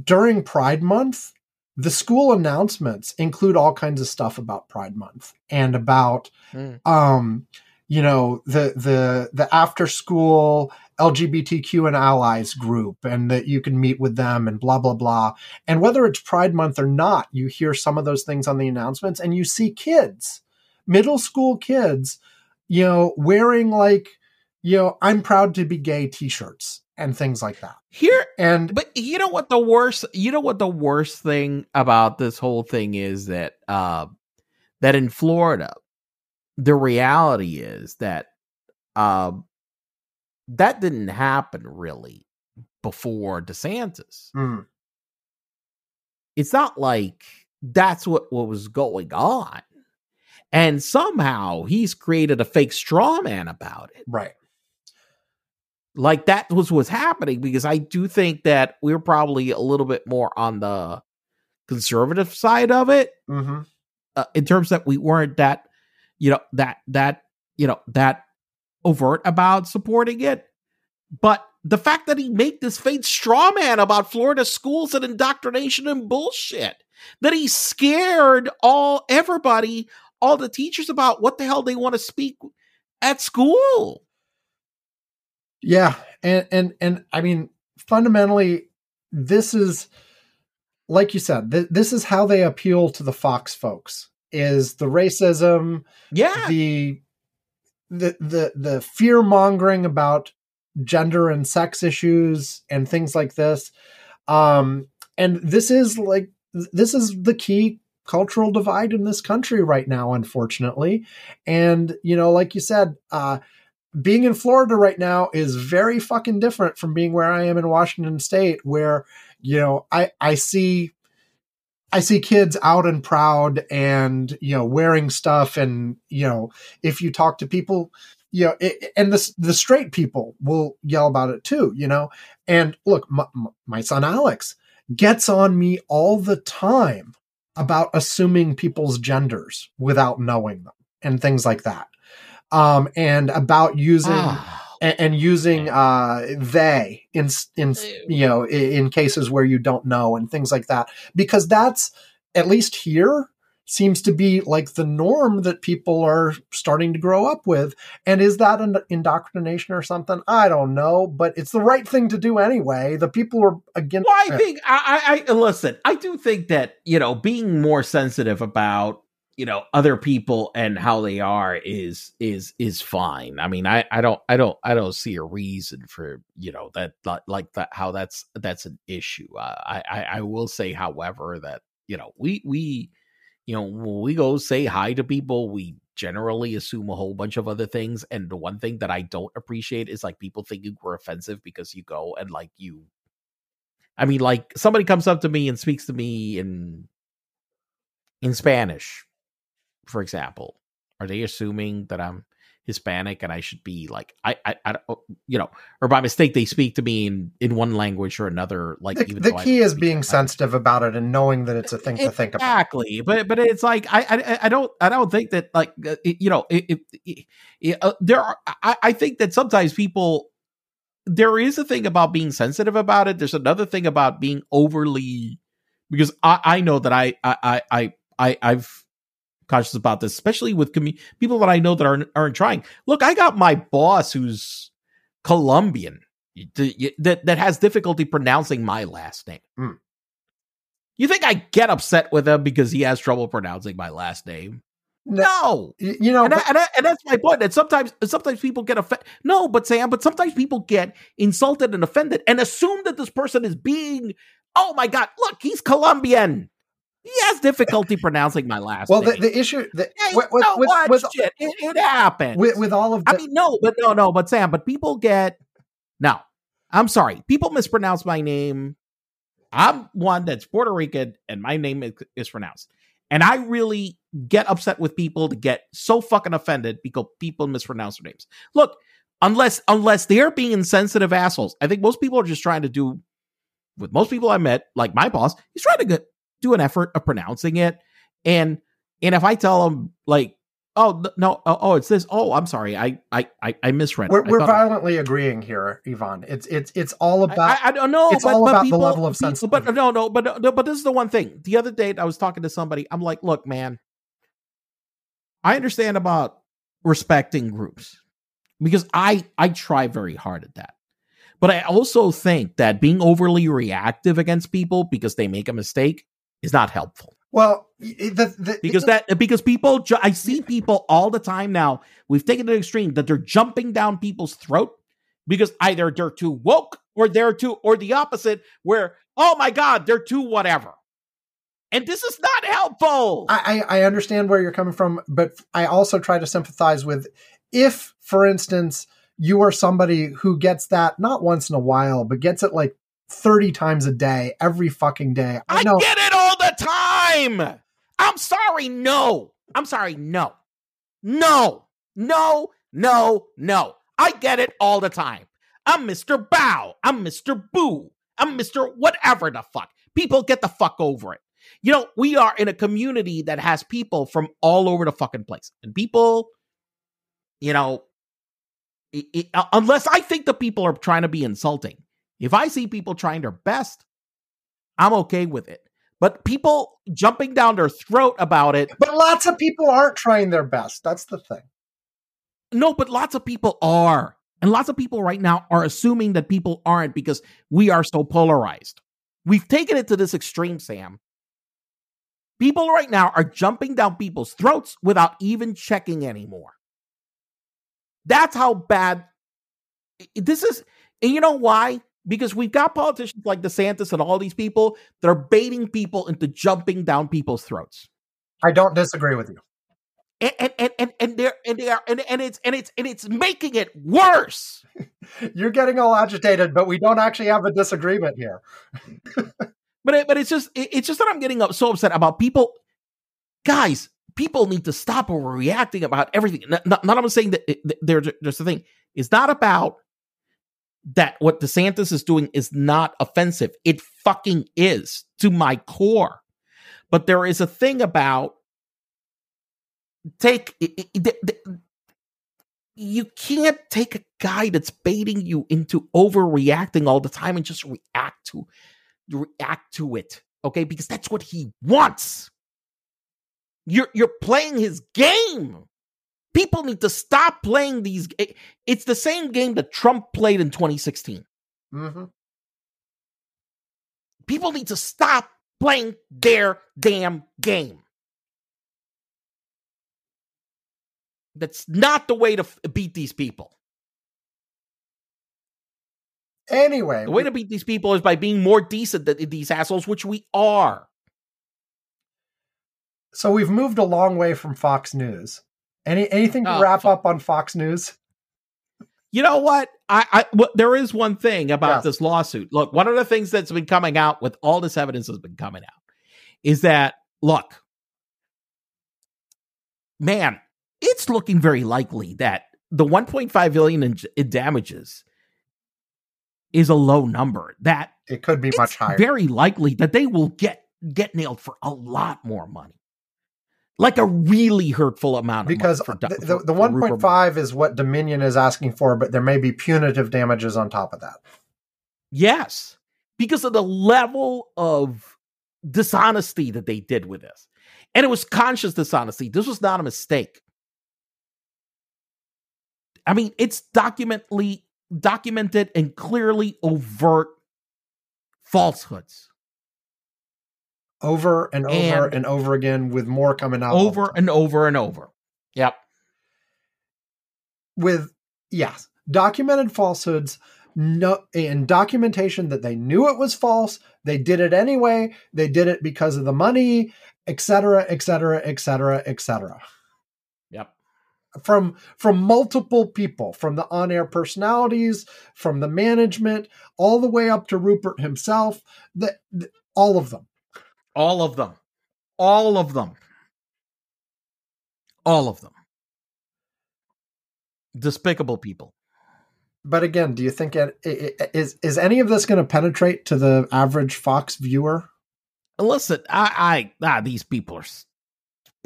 during Pride Month, the school announcements include all kinds of stuff about Pride Month and about Hmm. um you know the the the after school LGBTQ and allies group and that you can meet with them and blah blah blah and whether it's Pride Month or not you hear some of those things on the announcements and you see kids middle school kids you know wearing like you know I'm proud to be gay t-shirts and things like that Here and but you know what the worst you know what the worst thing about this whole thing is that uh that in Florida the reality is that uh that didn't happen really before DeSantis. mm, It's not like that's what, what was going on. And somehow he's created a fake straw man about it. right Like that was what's happening because I do think that we're probably a little bit more on the conservative side of it hmm uh, in terms that we weren't that you know that that you know that overt about supporting it. But the fact that he made this fake straw man about florida schools and indoctrination and bullshit that he scared all everybody all the teachers about what the hell they want to speak at school Yeah, and and and I mean, fundamentally, this is like you said. Th- this is how they appeal to the Fox folks: is the racism, yeah the the the the fear mongering about gender and sex issues and things like this. Um, and this is like this is the key cultural divide in this country right now, unfortunately. And you know, like you said, uh, being in Florida right now is very fucking different from being where I am in Washington State, where you know I I see I see kids out and proud and you know wearing stuff, and you know if you talk to people, you know, it, and the the straight people will yell about it too, you know. And look, my, my son Alex gets on me all the time about assuming people's genders without knowing them and things like that. Um, and about using Ah, and, and using uh, they in in you know in, in cases where you don't know and things like that. Because that's at least here seems to be like the norm that people are starting to grow up with. And is that an indoctrination or something? I don't know but it's the right thing to do anyway. The people are against Well, I think I, I, I listen. I do think that you know being more sensitive about you know other people and how they are is is is fine. I mean, I I don't I don't I don't see a reason for you know that like- that how that's that's an issue. Uh, I, I I will say, however, that you know we we you know we go say hi to people, we generally assume a whole bunch of other things. And the one thing that I don't appreciate is like people thinking we're offensive because you go and like you I mean, like somebody comes up to me and speaks to me in in Spanish, for example. Are they assuming that I'm Hispanic and I should be like I I, I you know, or by mistake they speak to me in in one language or another? Like the, even the key is being sensitive about it and knowing that it's a thing to think about Exactly, but but it's like I I, I don't I don't think that like uh, it, you know it, it, uh, there are I, I think that sometimes people there is a thing about being sensitive about it. There's another thing about being overly because I I know that I I I, I I've conscious about this, especially with commu- people that I know that aren't aren't trying. Look, I got my boss who's Colombian that that has difficulty pronouncing my last name. Hmm. You think I get upset with him because he has trouble pronouncing my last name? No. No. You know And, I, and, I, and that's my point. And sometimes, sometimes people get offended. No, but Sam, but sometimes people get insulted and offended and assume that this person is being. Oh my God! Look, he's Colombian. He has difficulty pronouncing my last name. well the, name. the issue the, Hey, with, with, with, shit? It, it happens. with, with all of the, I mean, no, but no, no, but Sam, but people get no. I'm sorry, people mispronounce my name. I'm one that's Puerto Rican, and my name is, is pronounced, and I really get upset with people to get so fucking offended because people mispronounce their names. Look, unless unless they're being insensitive assholes, I think most people are just trying to do. With most people I met, like my boss, he's trying to get, do an effort of pronouncing it, and and if I tell them like Oh no! Oh, oh, it's this. Oh, I'm sorry. I I I, I misread. we're, I we're violently agreeing here Ivan it's it's it's all about I, I don't know. it's but, all but about the people, level of sensitivity. But no, no, but no, but this is the one thing. The other day, I was talking to somebody. I'm like, look, man, I understand about respecting groups because I I try very hard at that. But I also think that being overly reactive against people because they make a mistake is not helpful. well the, the, because that because people ju- i see people all the time now we've taken it to the extreme that they're jumping down people's throat because either they're too woke or they're too or the opposite where oh my god they're too whatever and this is not helpful I, I I understand where you're coming from, but I also try to sympathize with if, for instance, you are somebody who gets that not once in a while, but gets it like 30 times a day, every fucking day. I I get it all the time. I'm sorry, no. I'm sorry, no. No. No, no, no. I get it all the time. I'm Mr. Bow. I'm Mr. Boo. I'm Mr. whatever the fuck. People get the fuck over it. You know, we are in a community that has people from all over the fucking place. And people, you know, i- i- uh, unless I think the people are trying to be insulting, if I see people trying their best, I'm okay with it. But people jumping down their throat about it, But lots of people aren't trying their best. That's the thing. no, but lots of people are. And lots of people right now are assuming that people aren't because we are so polarized. We've taken it to this extreme, Sam. People right now are jumping down people's throats without even checking anymore. That's how bad this is. And you know why? Because we've got politicians like DeSantis and all these people that are baiting people into jumping down people's throats. I don't disagree with you. And and and and, and they're and they are and, and it's and it's and it's making it worse. You're getting all agitated, but we don't actually have a disagreement here. But it, but it's just it- it's just that I'm getting up- so upset about people. Guys, people need to stop overreacting about everything. Not, not, not I'm saying that it, that there's there's the thing. It's not about that what DeSantis is doing is not offensive. It fucking is to my core. But there is a thing about take you can't take a guy that's baiting you into overreacting all the time and just react to react to it okay because that's what he wants you're you're playing his game people need to stop playing these it's the same game that trump played in 2016 mm-hmm. people need to stop playing their damn game That's not the way to f- beat these people. Anyway, the way to beat these people is by being more decent than these assholes, which we are. So we've moved a long way from Fox News. Any anything to wrap up on Fox News? You know what? I, I well, there is one thing about yes. this lawsuit. Look, one of the things that's been coming out with all this evidence has been coming out is that look, man, it's looking very likely that the 1.5 billion in, in damages is a low number. That it could be much higher. Very likely that they will get get nailed for a lot more money. Like a really hurtful amount because for, the, the, the 1.5 is what Dominion is asking for, but there may be punitive damages on top of that. Yes, because of the level of dishonesty that they did with this. And it was conscious dishonesty. This was not a mistake. I mean, it's documently documented and clearly overt falsehoods. Over and over and, and over again, with more coming out. Over and over and over. Yep. With yes, documented falsehoods, no and documentation that they knew it was false. They did it anyway. They did it because of the money, etc., etc., etc., etc yep from from multiple people from the on-air personalities from the management all the way up to rupert himself the, the, all of them all of them. All of them. All of them. Despicable people. But again do you think it, it, is is any of this going to penetrate to the average fox viewer? Listen i i ah, these people are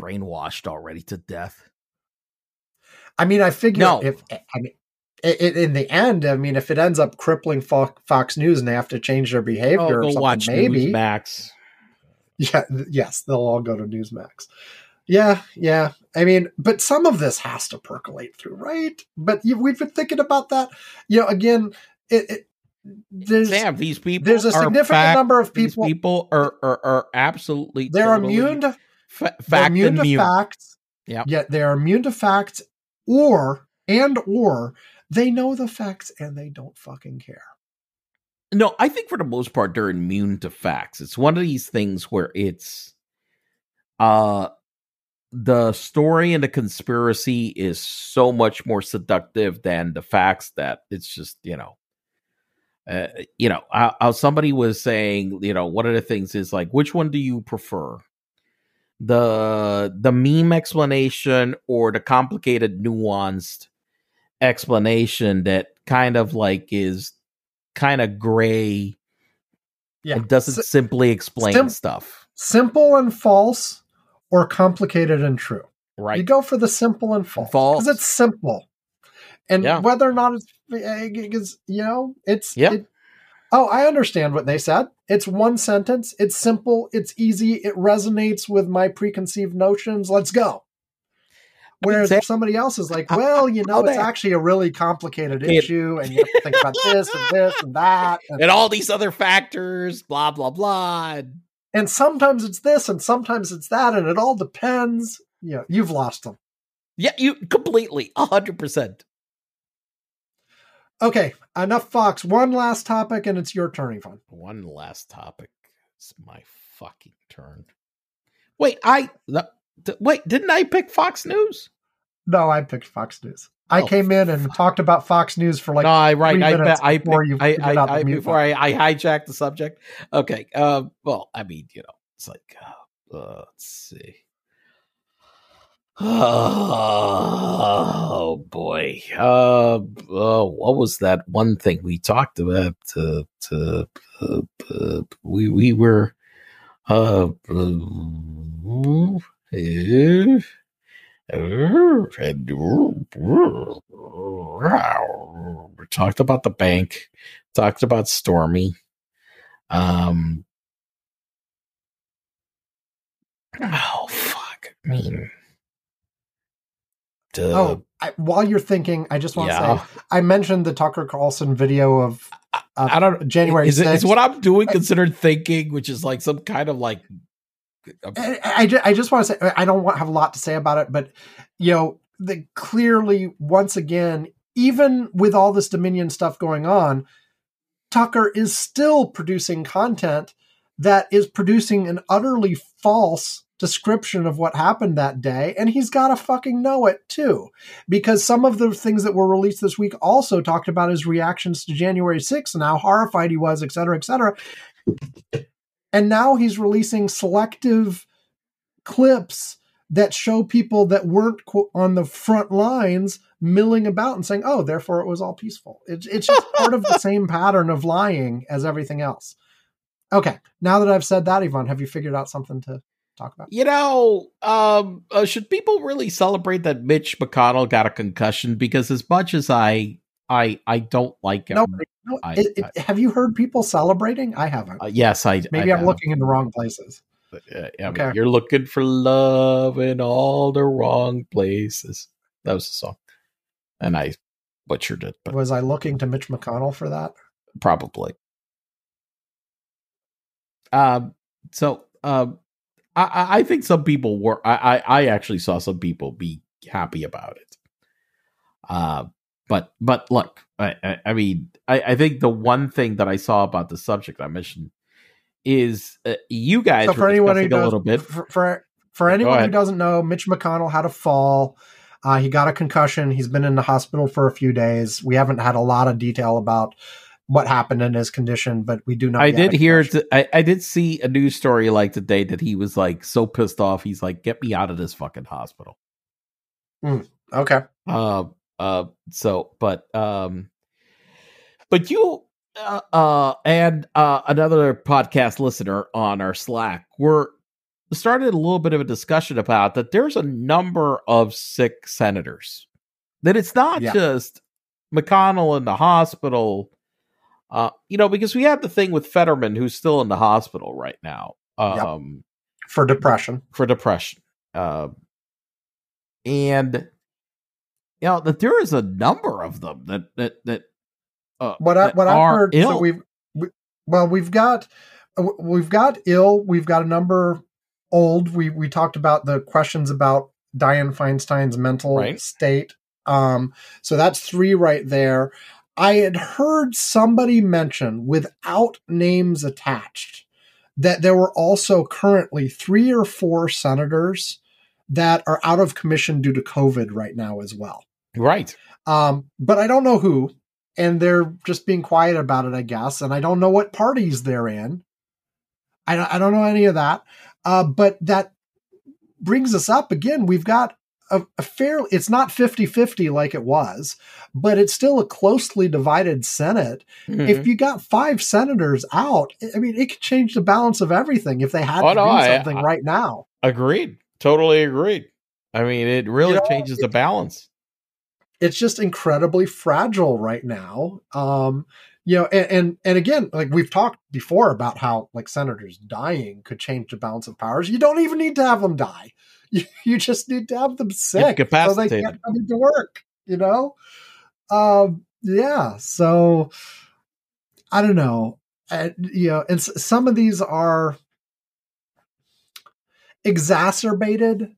brainwashed already to death. I mean, I figure no. if I mean, it, in the end, I mean, if it ends up crippling Fox News and they have to change their behavior, oh, or something, maybe. Newsmax. Yeah, yes, they'll all go to Newsmax. Yeah, yeah. I mean, but some of this has to percolate through, right? But you, we've been thinking about that. You know, again, it, it there's Sam, these people. There's a significant fact, number of people. people are are, are absolutely. They're totally immune to fa- fact immune to facts. Yeah. Yet they are immune to facts or and or they know the facts and they don't fucking care. No, I think for the most part they're immune to facts. It's one of these things where it's uh the story and the conspiracy is so much more seductive than the facts that it's just, you know, uh, you know, how, somebody was saying, you know, one of the things is like, which one do you prefer? the the meme explanation or the complicated nuanced explanation that kind of like is kind of gray yeah it doesn't S- simply explain sim- stuff simple and false or complicated and true right you go for the simple and false because it's simple and yeah. whether or not it's, eh, it's you know it's yeah it, Oh, I understand what they said. It's one sentence. It's simple. It's easy. It resonates with my preconceived notions. Let's go. Whereas if somebody else is like, well, you know, it's actually a really complicated issue, and you have to think about this and this and that, and, and all these other factors, blah blah blah. And sometimes it's this, and sometimes it's that, and it all depends. Yeah, you've lost them. Yeah, you completely, hundred percent. Okay, enough Fox. One last topic, and it's your turn, Ivan. One last topic. It's my fucking turn. Wait, I wait. Didn't I pick Fox News? No, I picked Fox News. I oh, came in and fuck. talked about Fox News for like no, I right. I bet I before you I, I, I before I, I hijacked the subject. Okay. Uh, well, I mean, you know, it's like uh, let's see. Oh boy. Uh, what was that one thing we talked about? Uh, to, uh, uh, we we were uh, uh, talked about the bank, talked about Stormy. Um, oh fuck! I mean, duh. Oh, I, while you're thinking, I just want to Yeah. say I mentioned the Tucker Carlson video of uh, I don't. January Is, it, is what I'm doing considered thinking, which is like some kind of like. I, I, ju- I just want to say I don't want have a lot to say about it, but you know, the clearly once again, even with all this Dominion stuff going on, Tucker is still producing content that is producing an utterly false description of what happened that day, and he's got to fucking know it too, because some of the things that were released this week also talked about his reactions to January 6th and how horrified he was, et cetera, et cetera and now he's releasing selective clips that show people that weren't on the front lines milling about and saying, "Oh, therefore it was all peaceful." It's it's just part of the same pattern of lying as everything else. Okay, now that I've said that, Ivan, have you figured out something to talk about? You know, um, uh, should people really celebrate that Mitch McConnell got a concussion? Because as much as I, I, I don't like him. No, no I- it- it- have you heard people celebrating? I haven't. uh, yes, I. Maybe I I'm have. looking in the wrong places. But, uh, I mean, Okay. you're looking for love in all the wrong places. That was the song, and I butchered it, but Was I looking to Mitch McConnell for that? probably. Um. So, um, I- I, I think some people were. I, I, I actually saw some people be happy about it. Uh, but but look, I, I, I mean, I, I think the one thing that I saw about the subject I mentioned is uh, you guys so for anyone who discussing a little bit for for, for anyone who doesn't know, Mitch McConnell had a fall. Uh, he got a concussion. He's been in the hospital for a few days. We haven't had a lot of detail about what happened in his condition, but we do not. I did hear. T- I, I did see a news story like today that he was like so pissed off. He's like, "Get me out of this fucking hospital." Okay. Uh, uh. So, but um, but you, uh, uh and uh, another podcast listener on our Slack were started a little bit of a discussion about that. There's a number of sick senators. That it's not Yeah. just McConnell in the hospital. Uh, you know, because we have the thing with Fetterman, who's still in the hospital right now, Yep. um, For depression. for depression. Uh, and you know that there is a number of them that that that uh, What I what I've heard. ill. So we've we, well we've got uh, we've got ill. We've got a number old. We we talked about the questions about Diane Feinstein's mental Right. state. Um, so that's three right there. I had heard somebody mention without names attached that there were also currently three or four senators that are out of commission due to COVID right now as well. right. Um, but I don't know who, and they're just being quiet about it, I guess. And I don't know what parties they're in. I don't, I don't know any of that. Uh, but that brings us up again. We've got a, a fair, it's not 50 50 like it was, but it's still a closely divided Senate. Mhm. If you got five senators out, I mean, it could change the balance of everything if they had Oh, to no, do I- something I- right now. agreed, totally agreed. I mean, it really You know, changes the balance. it's just incredibly fragile right now. Um, you know, and, and and again, like we've talked before about how like senators dying could change the balance of powers. You don't even need to have them die. You, you just need to have them sick so they can't come into work. You know, um, yeah. So I don't know. Uh, you know, and s- some of these are exacerbated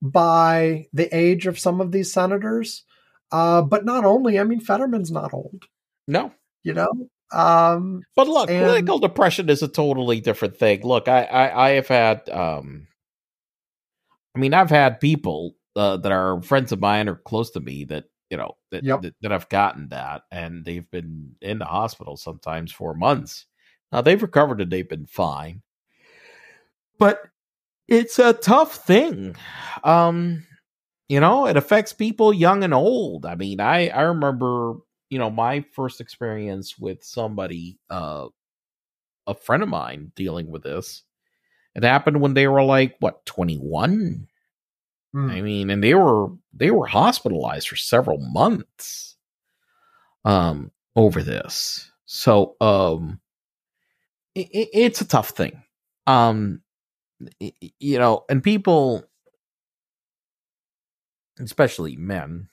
by the age of some of these senators. Uh, but not only, I mean, Fetterman's not old, No, you know? Um, But look, And- clinical depression is a totally different thing. Look, I I, I have had um I mean I've had people uh, that are friends of mine or close to me that you know that, Yep. that that have gotten that and they've been in the hospital sometimes for months. Now they've recovered and they've been fine. But it's a tough thing. Um you know, it affects people young and old. I mean, I I remember, you know, my first experience with somebody, uh, a friend of mine dealing with this. It happened when they were like what twenty one. Hmm. I mean, and they were they were hospitalized for several months, um, over this. So, um, it, it, it's a tough thing, um, you know, and people especially men,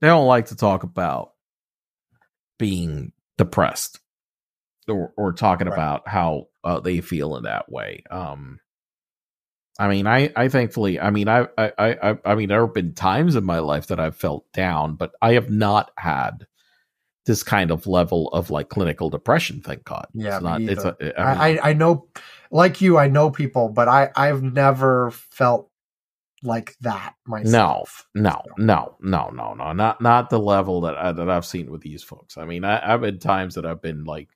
they don't like to talk about being depressed or, or talking Right. about how uh, they feel in that way. Um, I mean, I, I thankfully, I mean, I, I, I, I mean, there have been times in my life that I've felt down, but I have not had this kind of level of like clinical depression. Thank God. Yeah, it's not. It's a, I mean, I I know, like you, I know people, but I I've never felt like that myself. No, no, no, no, no, no, not not the level that I, that I've seen with these folks. I mean, I, I've had times that I've been like,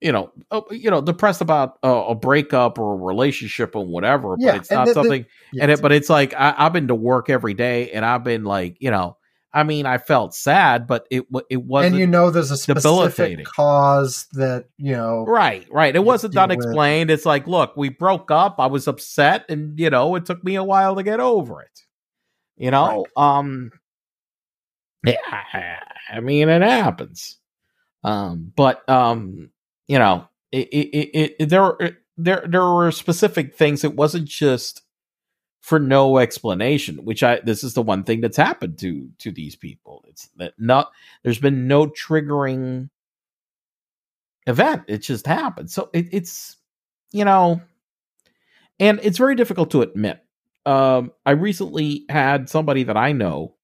you know, oh, you know, depressed about a, a breakup or a relationship or whatever. Yeah, but it's not the- the- something. And it, but it's like I, I've been to work every day, and I've been like, you know, I mean, I felt sad, but it it wasn't. and you know, there's a specific cause that you know. Right, right. It wasn't deal with. unexplained. It's like, look, we broke up. I was upset, and you know, it took me a while to get over it. You know, um, yeah. I mean, it happens. Um, but um, you know, it, it, it, it there there there were specific things. It wasn't just for no explanation. Which I this is the one thing that's happened to to these people. It's that not there's been no triggering event. It just happened. So it, it's you know, and it's very difficult to admit. Um, I recently had somebody that I know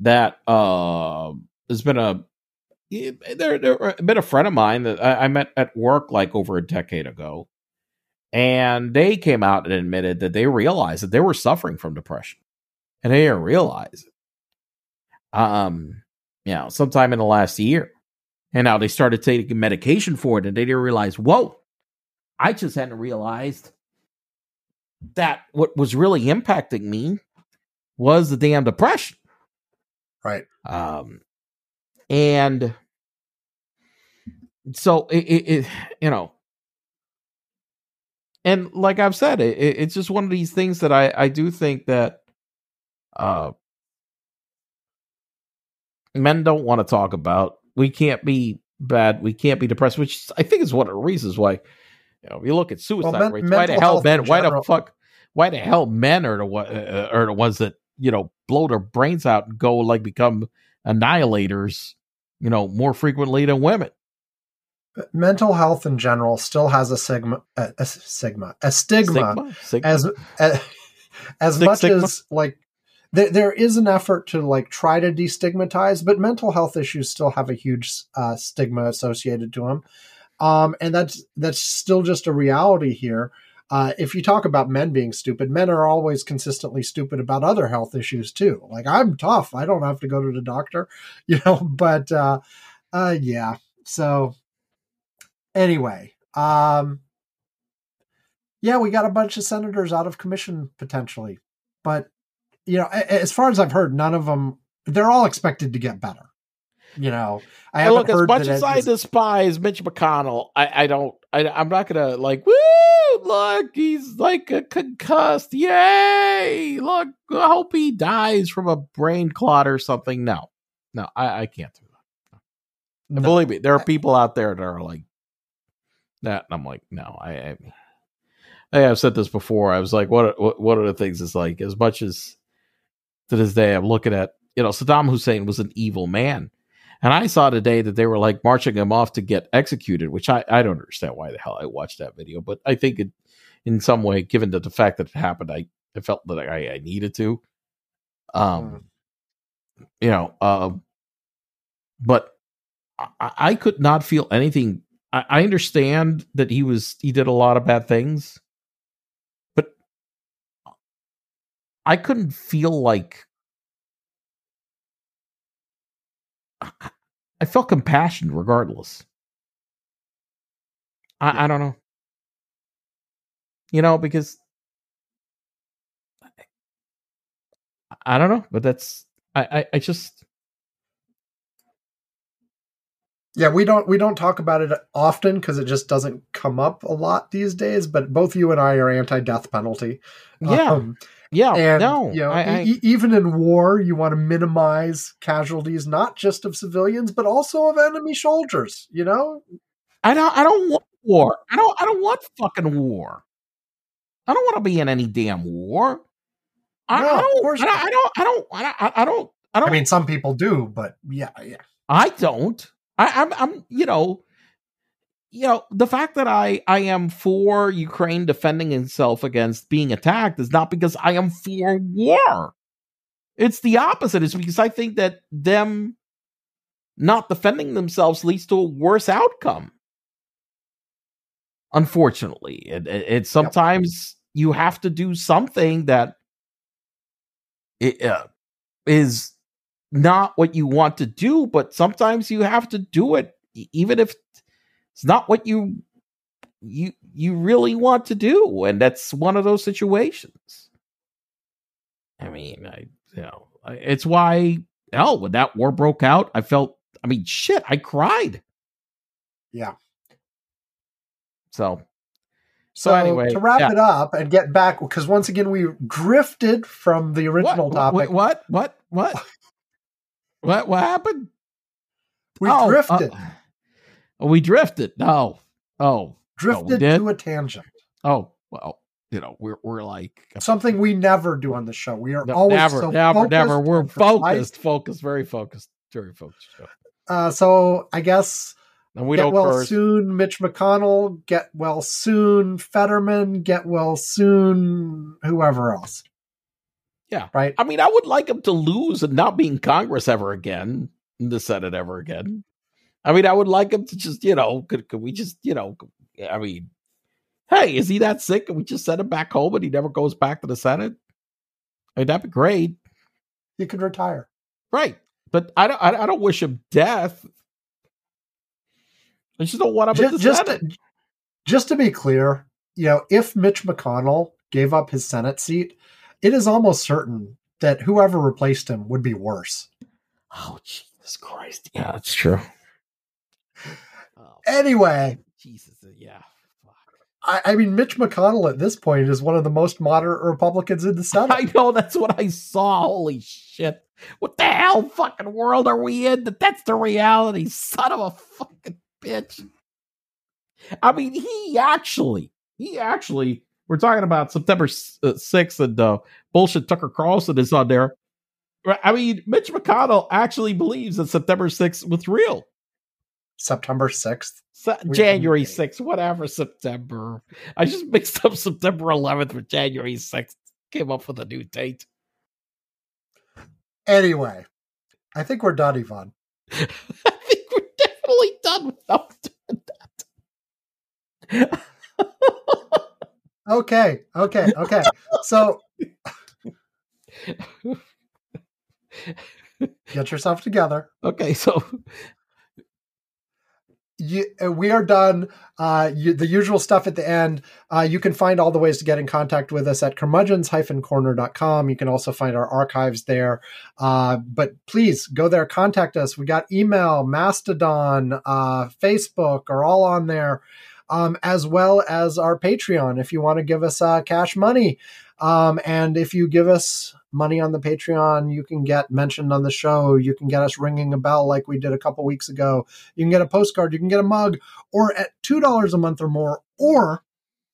that uh, has been a they're, they're been a friend of mine that I, I met at work like over a decade ago, and they came out and admitted that they realized that they were suffering from depression, and they didn't realize it. Um, you know, sometime in the last year, and now they started taking medication for it, and they didn't realize, whoa, I just hadn't realized that what was really impacting me was the damn depression. Right. Um, and so it, it, it you know, and like I've said, it, it, it's just one of these things that I I do think that uh men don't want to talk about. We can't be bad. We can't be depressed, which I think is one of the reasons why. You know, if you look at suicide men- rates, why the hell men? Why the fuck? Why the hell men are the uh, are the ones that you know blow their brains out and go like become annihilators? You know, more frequently than women. Mental health in general still has a sigma, a, a sigma, a stigma, Sigma, as as, as much Sigma? as like there, there is an effort to like try to destigmatize, but mental health issues still have a huge uh, stigma associated to them, um, and that's that's still just a reality here. Uh, if you talk about men being stupid, men are always consistently stupid about other health issues too. Like I'm tough; I don't have to go to the doctor, you know. But uh, uh, yeah, so anyway, um, yeah, we got a bunch of senators out of commission potentially, but you know, as far as I've heard, none of them. They're all expected to get better. You know, I haven't look, as much as I is- despise Mitch McConnell, I, I don't. I, I'm not gonna like. Woo! Look, he's like a concussed. Yay! Look, I hope he dies from a brain clot or something. No, no, I, I can't do that. No. believe me, there are people out there that are like that. And I'm like, no, I, I, I have said this before. I was like, what, what, what are the things? Is like as much as to this day, I'm looking at you know Saddam Hussein was an evil man, and I saw today that they were like marching him off to get executed, which I I don't understand why the hell I watched that video, but I think it in some way, given the, the fact that it happened, I, I felt that I, I needed to. Um, you know, um, but I, I could not feel anything. I, I understand that he was he did a lot of bad things, but I couldn't feel like I- I felt compassion regardless. I, I don't know. You know, because I don't know, but that's I I, I just Yeah, we don't we don't talk about it often because it just doesn't come up a lot these days. But both you and I are anti-death penalty. yeah Um, yeah and no you know, I, I, e- e- even in war, you want to minimize casualties, not just of civilians, but also of enemy soldiers. You know, I don't I don't want war. I don't I don't want fucking war. I don't want to be in any damn war. I, No, I I don't, I don't I don't I don't I don't I don't I mean, some people do, but yeah, yeah. I don't. I, I'm, I'm, you know, you know, the fact that I, I am for Ukraine defending itself against being attacked is not because I am for war. It's the opposite. It's because I think that them not defending themselves leads to a worse outcome. Unfortunately, it, it, it sometimes you have to do something that it, uh, is not what you want to do, but sometimes you have to do it, even if it's not what you you you really want to do, and that's one of those situations. I mean, I you know, it's why hell when that war broke out, I felt. I mean, shit, I cried. Yeah. So So, anyway, to wrap yeah. it up and get back, because once again we drifted from the original what, topic. What? What? What? What? What? What happened? We Oh, uh, drifted, oh, we drifted. No. Oh. drifted did? to a tangent. Oh. Well. You know, we're we're like Something we never do on the show. We are No, always never, so never, never. We're focused, focused, very focused, very focused. Uh, so I guess And we get don't well curse. soon, Mitch McConnell. Get well soon, Fetterman. Get well soon, whoever else. Yeah. Right. I mean, I would like him to lose and not be in Congress ever again, in the Senate ever again. I mean, I would like him to just, you know, could could we just, you know, I mean, hey, is he that sick? Can we just send him back home and he never goes back to the Senate? I mean, that'd be great, You could retire. right? But I don't, I, don't wish him death. I just don't want him in the Just, just, Senate. to, just to be clear, you know, if Mitch McConnell gave up his Senate seat, it is almost certain that whoever replaced him would be worse. Oh Jesus Christ! Yeah, that's true. Oh, Anyway, Jesus, uh, yeah. I, I mean, Mitch McConnell at this point is one of the most moderate Republicans in the Senate. I know that's what I saw. Holy shit! What the hell, fucking world are we in? That that's the reality. Son of a fucking bitch. I mean, he actually, he actually. We're talking about September uh, sixth, and uh, bullshit. Tucker Carlson is on there. I mean, Mitch McConnell actually believes that September sixth was real. September 6th. Se- January 6th, whatever, September. I just mixed up September 11th with January 6th. Came up with a new date. Anyway, I think we're done, Ivan. I think we're definitely done without doing that. Okay, okay, okay. So get yourself together. okay, so You, uh, we are done. Uh, you, the usual stuff at the end. Uh, you can find all the ways to get in contact with us at curmudgeons-corner.com. You can also find our archives there. Uh, but please go there, contact us. We got email, Mastodon, uh, Facebook are all on there, um, as well as our Patreon if you want to give us uh, cash money. Um, and if you give us money on the Patreon, you can get mentioned on the show. You can get us ringing a bell like we did a couple weeks ago. You can get a postcard, you can get a mug, or at $2 a month or more, or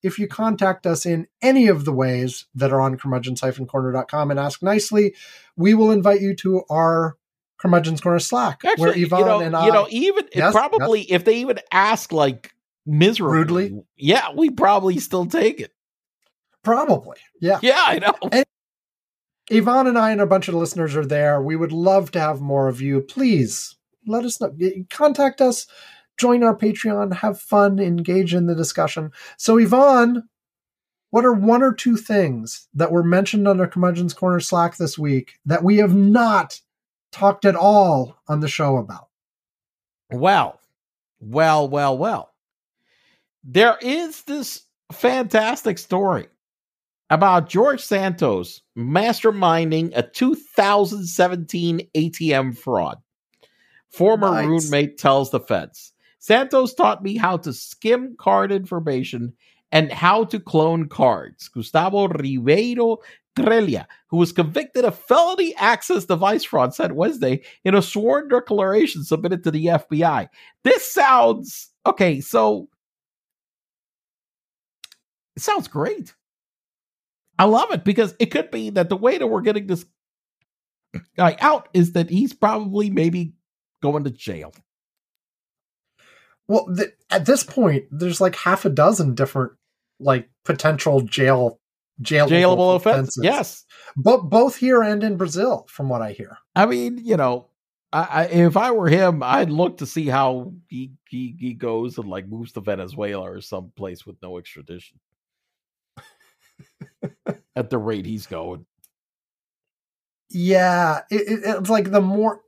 if you contact us in any of the ways that are on curmudgeons-corner.com and ask nicely, we will invite you to our Curmudgeons Corner Slack, actually, where Ivan you know, and I. you know, even Yes, probably if they even ask like miserably, Rudely? yeah, we probably still take it. probably, yeah. Yeah, I know. Ivan and I and a bunch of listeners are there. We would love to have more of you. Please let us know. Contact us, join our Patreon, have fun, engage in the discussion. So, Ivan, what are one or two things that were mentioned on our Curmudgeon's Corner Slack this week that we have not talked at all on the show about? Well, well, well, well. There is this fantastic story about George Santos masterminding a 2017 ATM fraud. Former Nice. roommate tells the feds Santos taught me how to skim card information and how to clone cards. Gustavo Ribeiro Trelha, who was convicted of felony access device fraud, said Wednesday in a sworn declaration submitted to the FBI. This sounds okay, so it sounds great. I love it because it could be that the way that we're getting this guy out is that he's probably maybe going to jail. Well, th- at this point, there's like half a dozen different like potential jail jailable, Jailable offense. Yes. but both here and in Brazil, from what I hear. I mean, you know, I, I, if I were him, I'd look to see how he, he he goes and like moves to Venezuela or someplace with no extradition. At the rate he's going, Yeah, it, it, it's like the more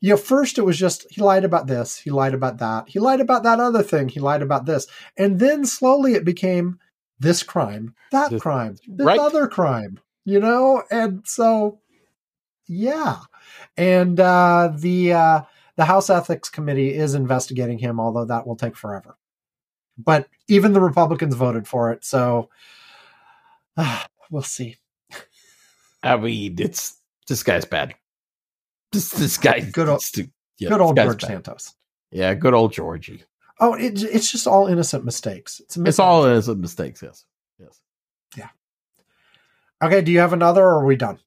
you know, first it was just he lied about this, he lied about that, he lied about that other thing, he lied about this, and then slowly it became this crime, that This- crime, this right. other crime, you know, and so yeah, and uh, the uh, the House Ethics Committee is investigating him, although that will take forever. But even the Republicans voted for it, so we'll see. I mean, it's this guy's bad. This this guy, Good old- yeah, Good old George bad. Santos. Yeah, good old Georgie. Oh, it, it's just all innocent mistakes. It's, a It's all innocent mistakes. Yes, yes. Yeah. Okay. Do you have another, or are we done?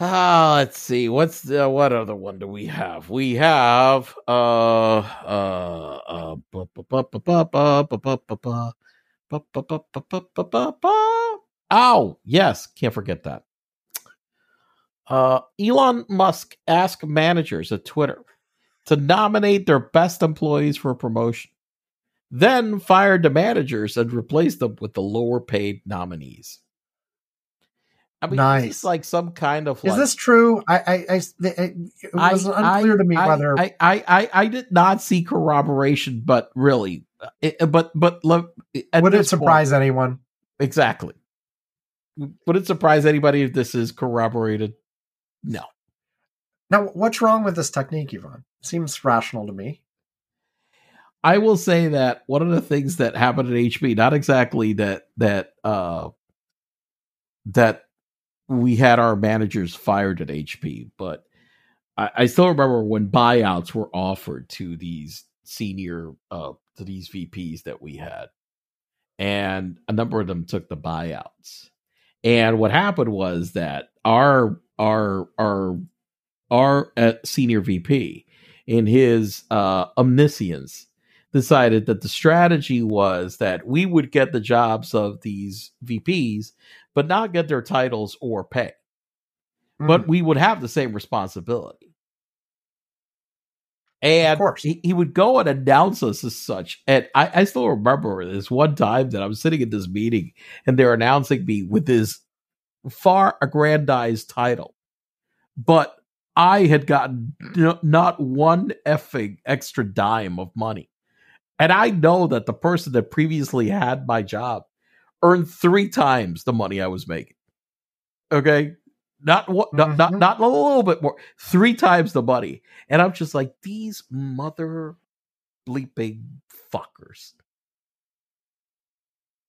Ah, let's see. What's the what other one do we have? We have uh uh uh Ow! Yes, can't forget that. Uh, Elon Musk asked managers at Twitter to nominate their best employees for promotion, then fired the managers and replaced them with the lower paid nominees. I mean, nice. Is like some kind of. Like, is this true? I, I, I it was I, unclear I, to me whether I, I, I, I did not see corroboration, but really, it, but but lo- at would it this point- surprise anyone? exactly? Would it surprise anybody if this is corroborated? No. Now, what's wrong with this technique, Ivan? Seems rational to me. I will say that one of the things that happened at HP, not exactly that that uh that we had our managers fired at HP, but I, I still remember when buyouts were offered to these senior uh to these VPs that we had. And a number of them took the buyouts. And what happened was that our our our our uh, senior VP in his uh omniscience decided that the strategy was that we would get the jobs of these VPs, but not get their titles or pay. But Mm. we would have the same responsibility. And course. He, he would go and announce us as such. And I, I still remember this one time that I was sitting in this meeting and they're announcing me with this far aggrandized title. But I had gotten n- not one effing extra dime of money. And I know that the person that previously had my job earned three times the money I was making. Okay. Not what, not, not, Mhm. not a little bit more, three times the money. And I'm just like, these mother bleeping fuckers.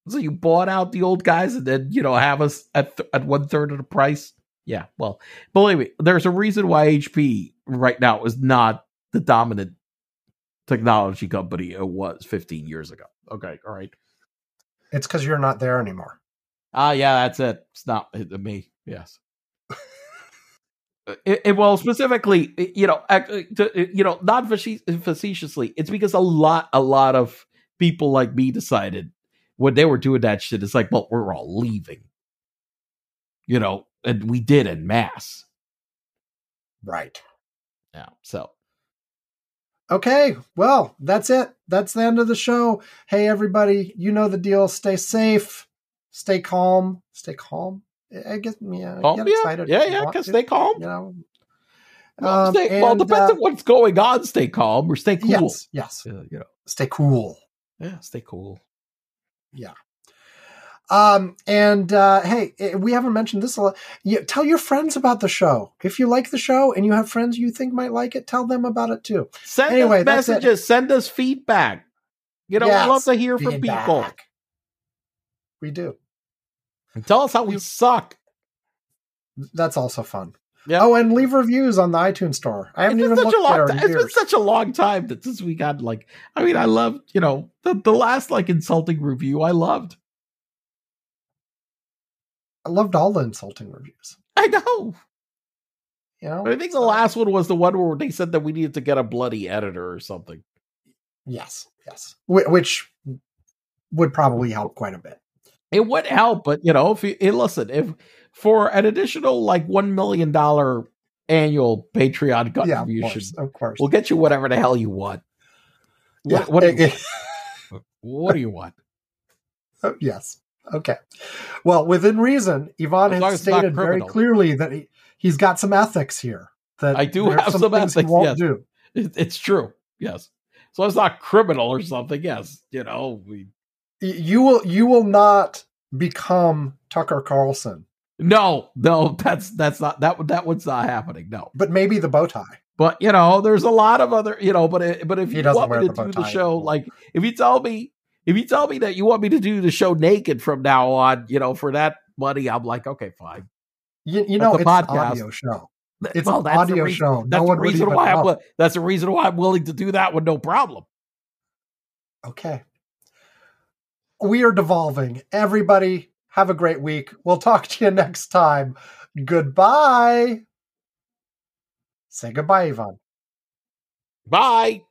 So you bought out the old guys and then, you know, have us at, th- at one third of the price? Yeah. Well, believe me, there's a reason why HP right now is not the dominant technology company it was 15 years ago. Okay. All right. It's because you're not there anymore. Ah, yeah, that's it. It's not uh, me. Yes. It, it- well, specifically, you know, you know, not facetiously, it's because a lot, a lot of people like me decided when they were doing that shit. It's like, well, we're all leaving, you know, and we did in mass. Right. Yeah. So Okay. Well, that's it. That's the end of the show. Hey, everybody, you know the deal. Stay safe. Stay calm. Stay calm. I guess, yeah. calm, get yeah, excited. yeah, yeah. to, stay calm. You know. Well, Um, stay, well, and, depends uh, on what's going on. Stay calm or stay cool. Yes. Yes. Uh, you know, Stay cool. yeah, stay cool. Yeah. Um, and uh, hey, eh, we haven't mentioned this a lot. You, tell your friends about the show. If you like the show and you have friends you think might like it, tell them about it too. Send Anyway, us messages. Send us feedback. You know, Yes, we love to hear from Feedback. people. We do. And tell us how we suck. That's also fun. Yeah. Oh, and leave reviews on the iTunes store. I haven't It's been, even such a looked there long time. It's been such a long time that since we got like, I mean, I loved, you know, the, the last like insulting review I loved. I loved all the insulting reviews. I know. You know, But I think the last one was the one where they said that we needed to get a bloody editor or something. yes, yes, Wh- which would probably help quite a bit. It would help, but you know, if you hey, listen, if for an additional like one million dollar annual Patreon yeah, of contribution, course, of course. we'll get you whatever the hell you want. yeah, What, what, do, you, what do you want? oh, yes. Okay. Well, within reason, Ivan has as it's not stated very clearly that he, he's got some ethics here. That I do have some he ethics, won't yes. do. It's true. Yes. So it's not criminal or something. Yes. You know, we You will. You will not become Tucker Carlson, no, no, that's that's not that that one's not happening. No. but maybe the bow tie. But you know, there's a lot of other, you know, but it, but if He you want me to the do the show, anymore. like if you tell me, if you tell me that you want me to do the show naked from now on, you know, for that money, I'm like, okay, fine. You, you know, it's podcast. an audio show. It's Well, an audio reason- show. That's no the one reason why I'm. That's the reason why I'm willing to do that with no problem. Okay. We are devolving. Everybody, have a great week. We'll talk to you next time. Goodbye. Say goodbye, Ivan. Bye.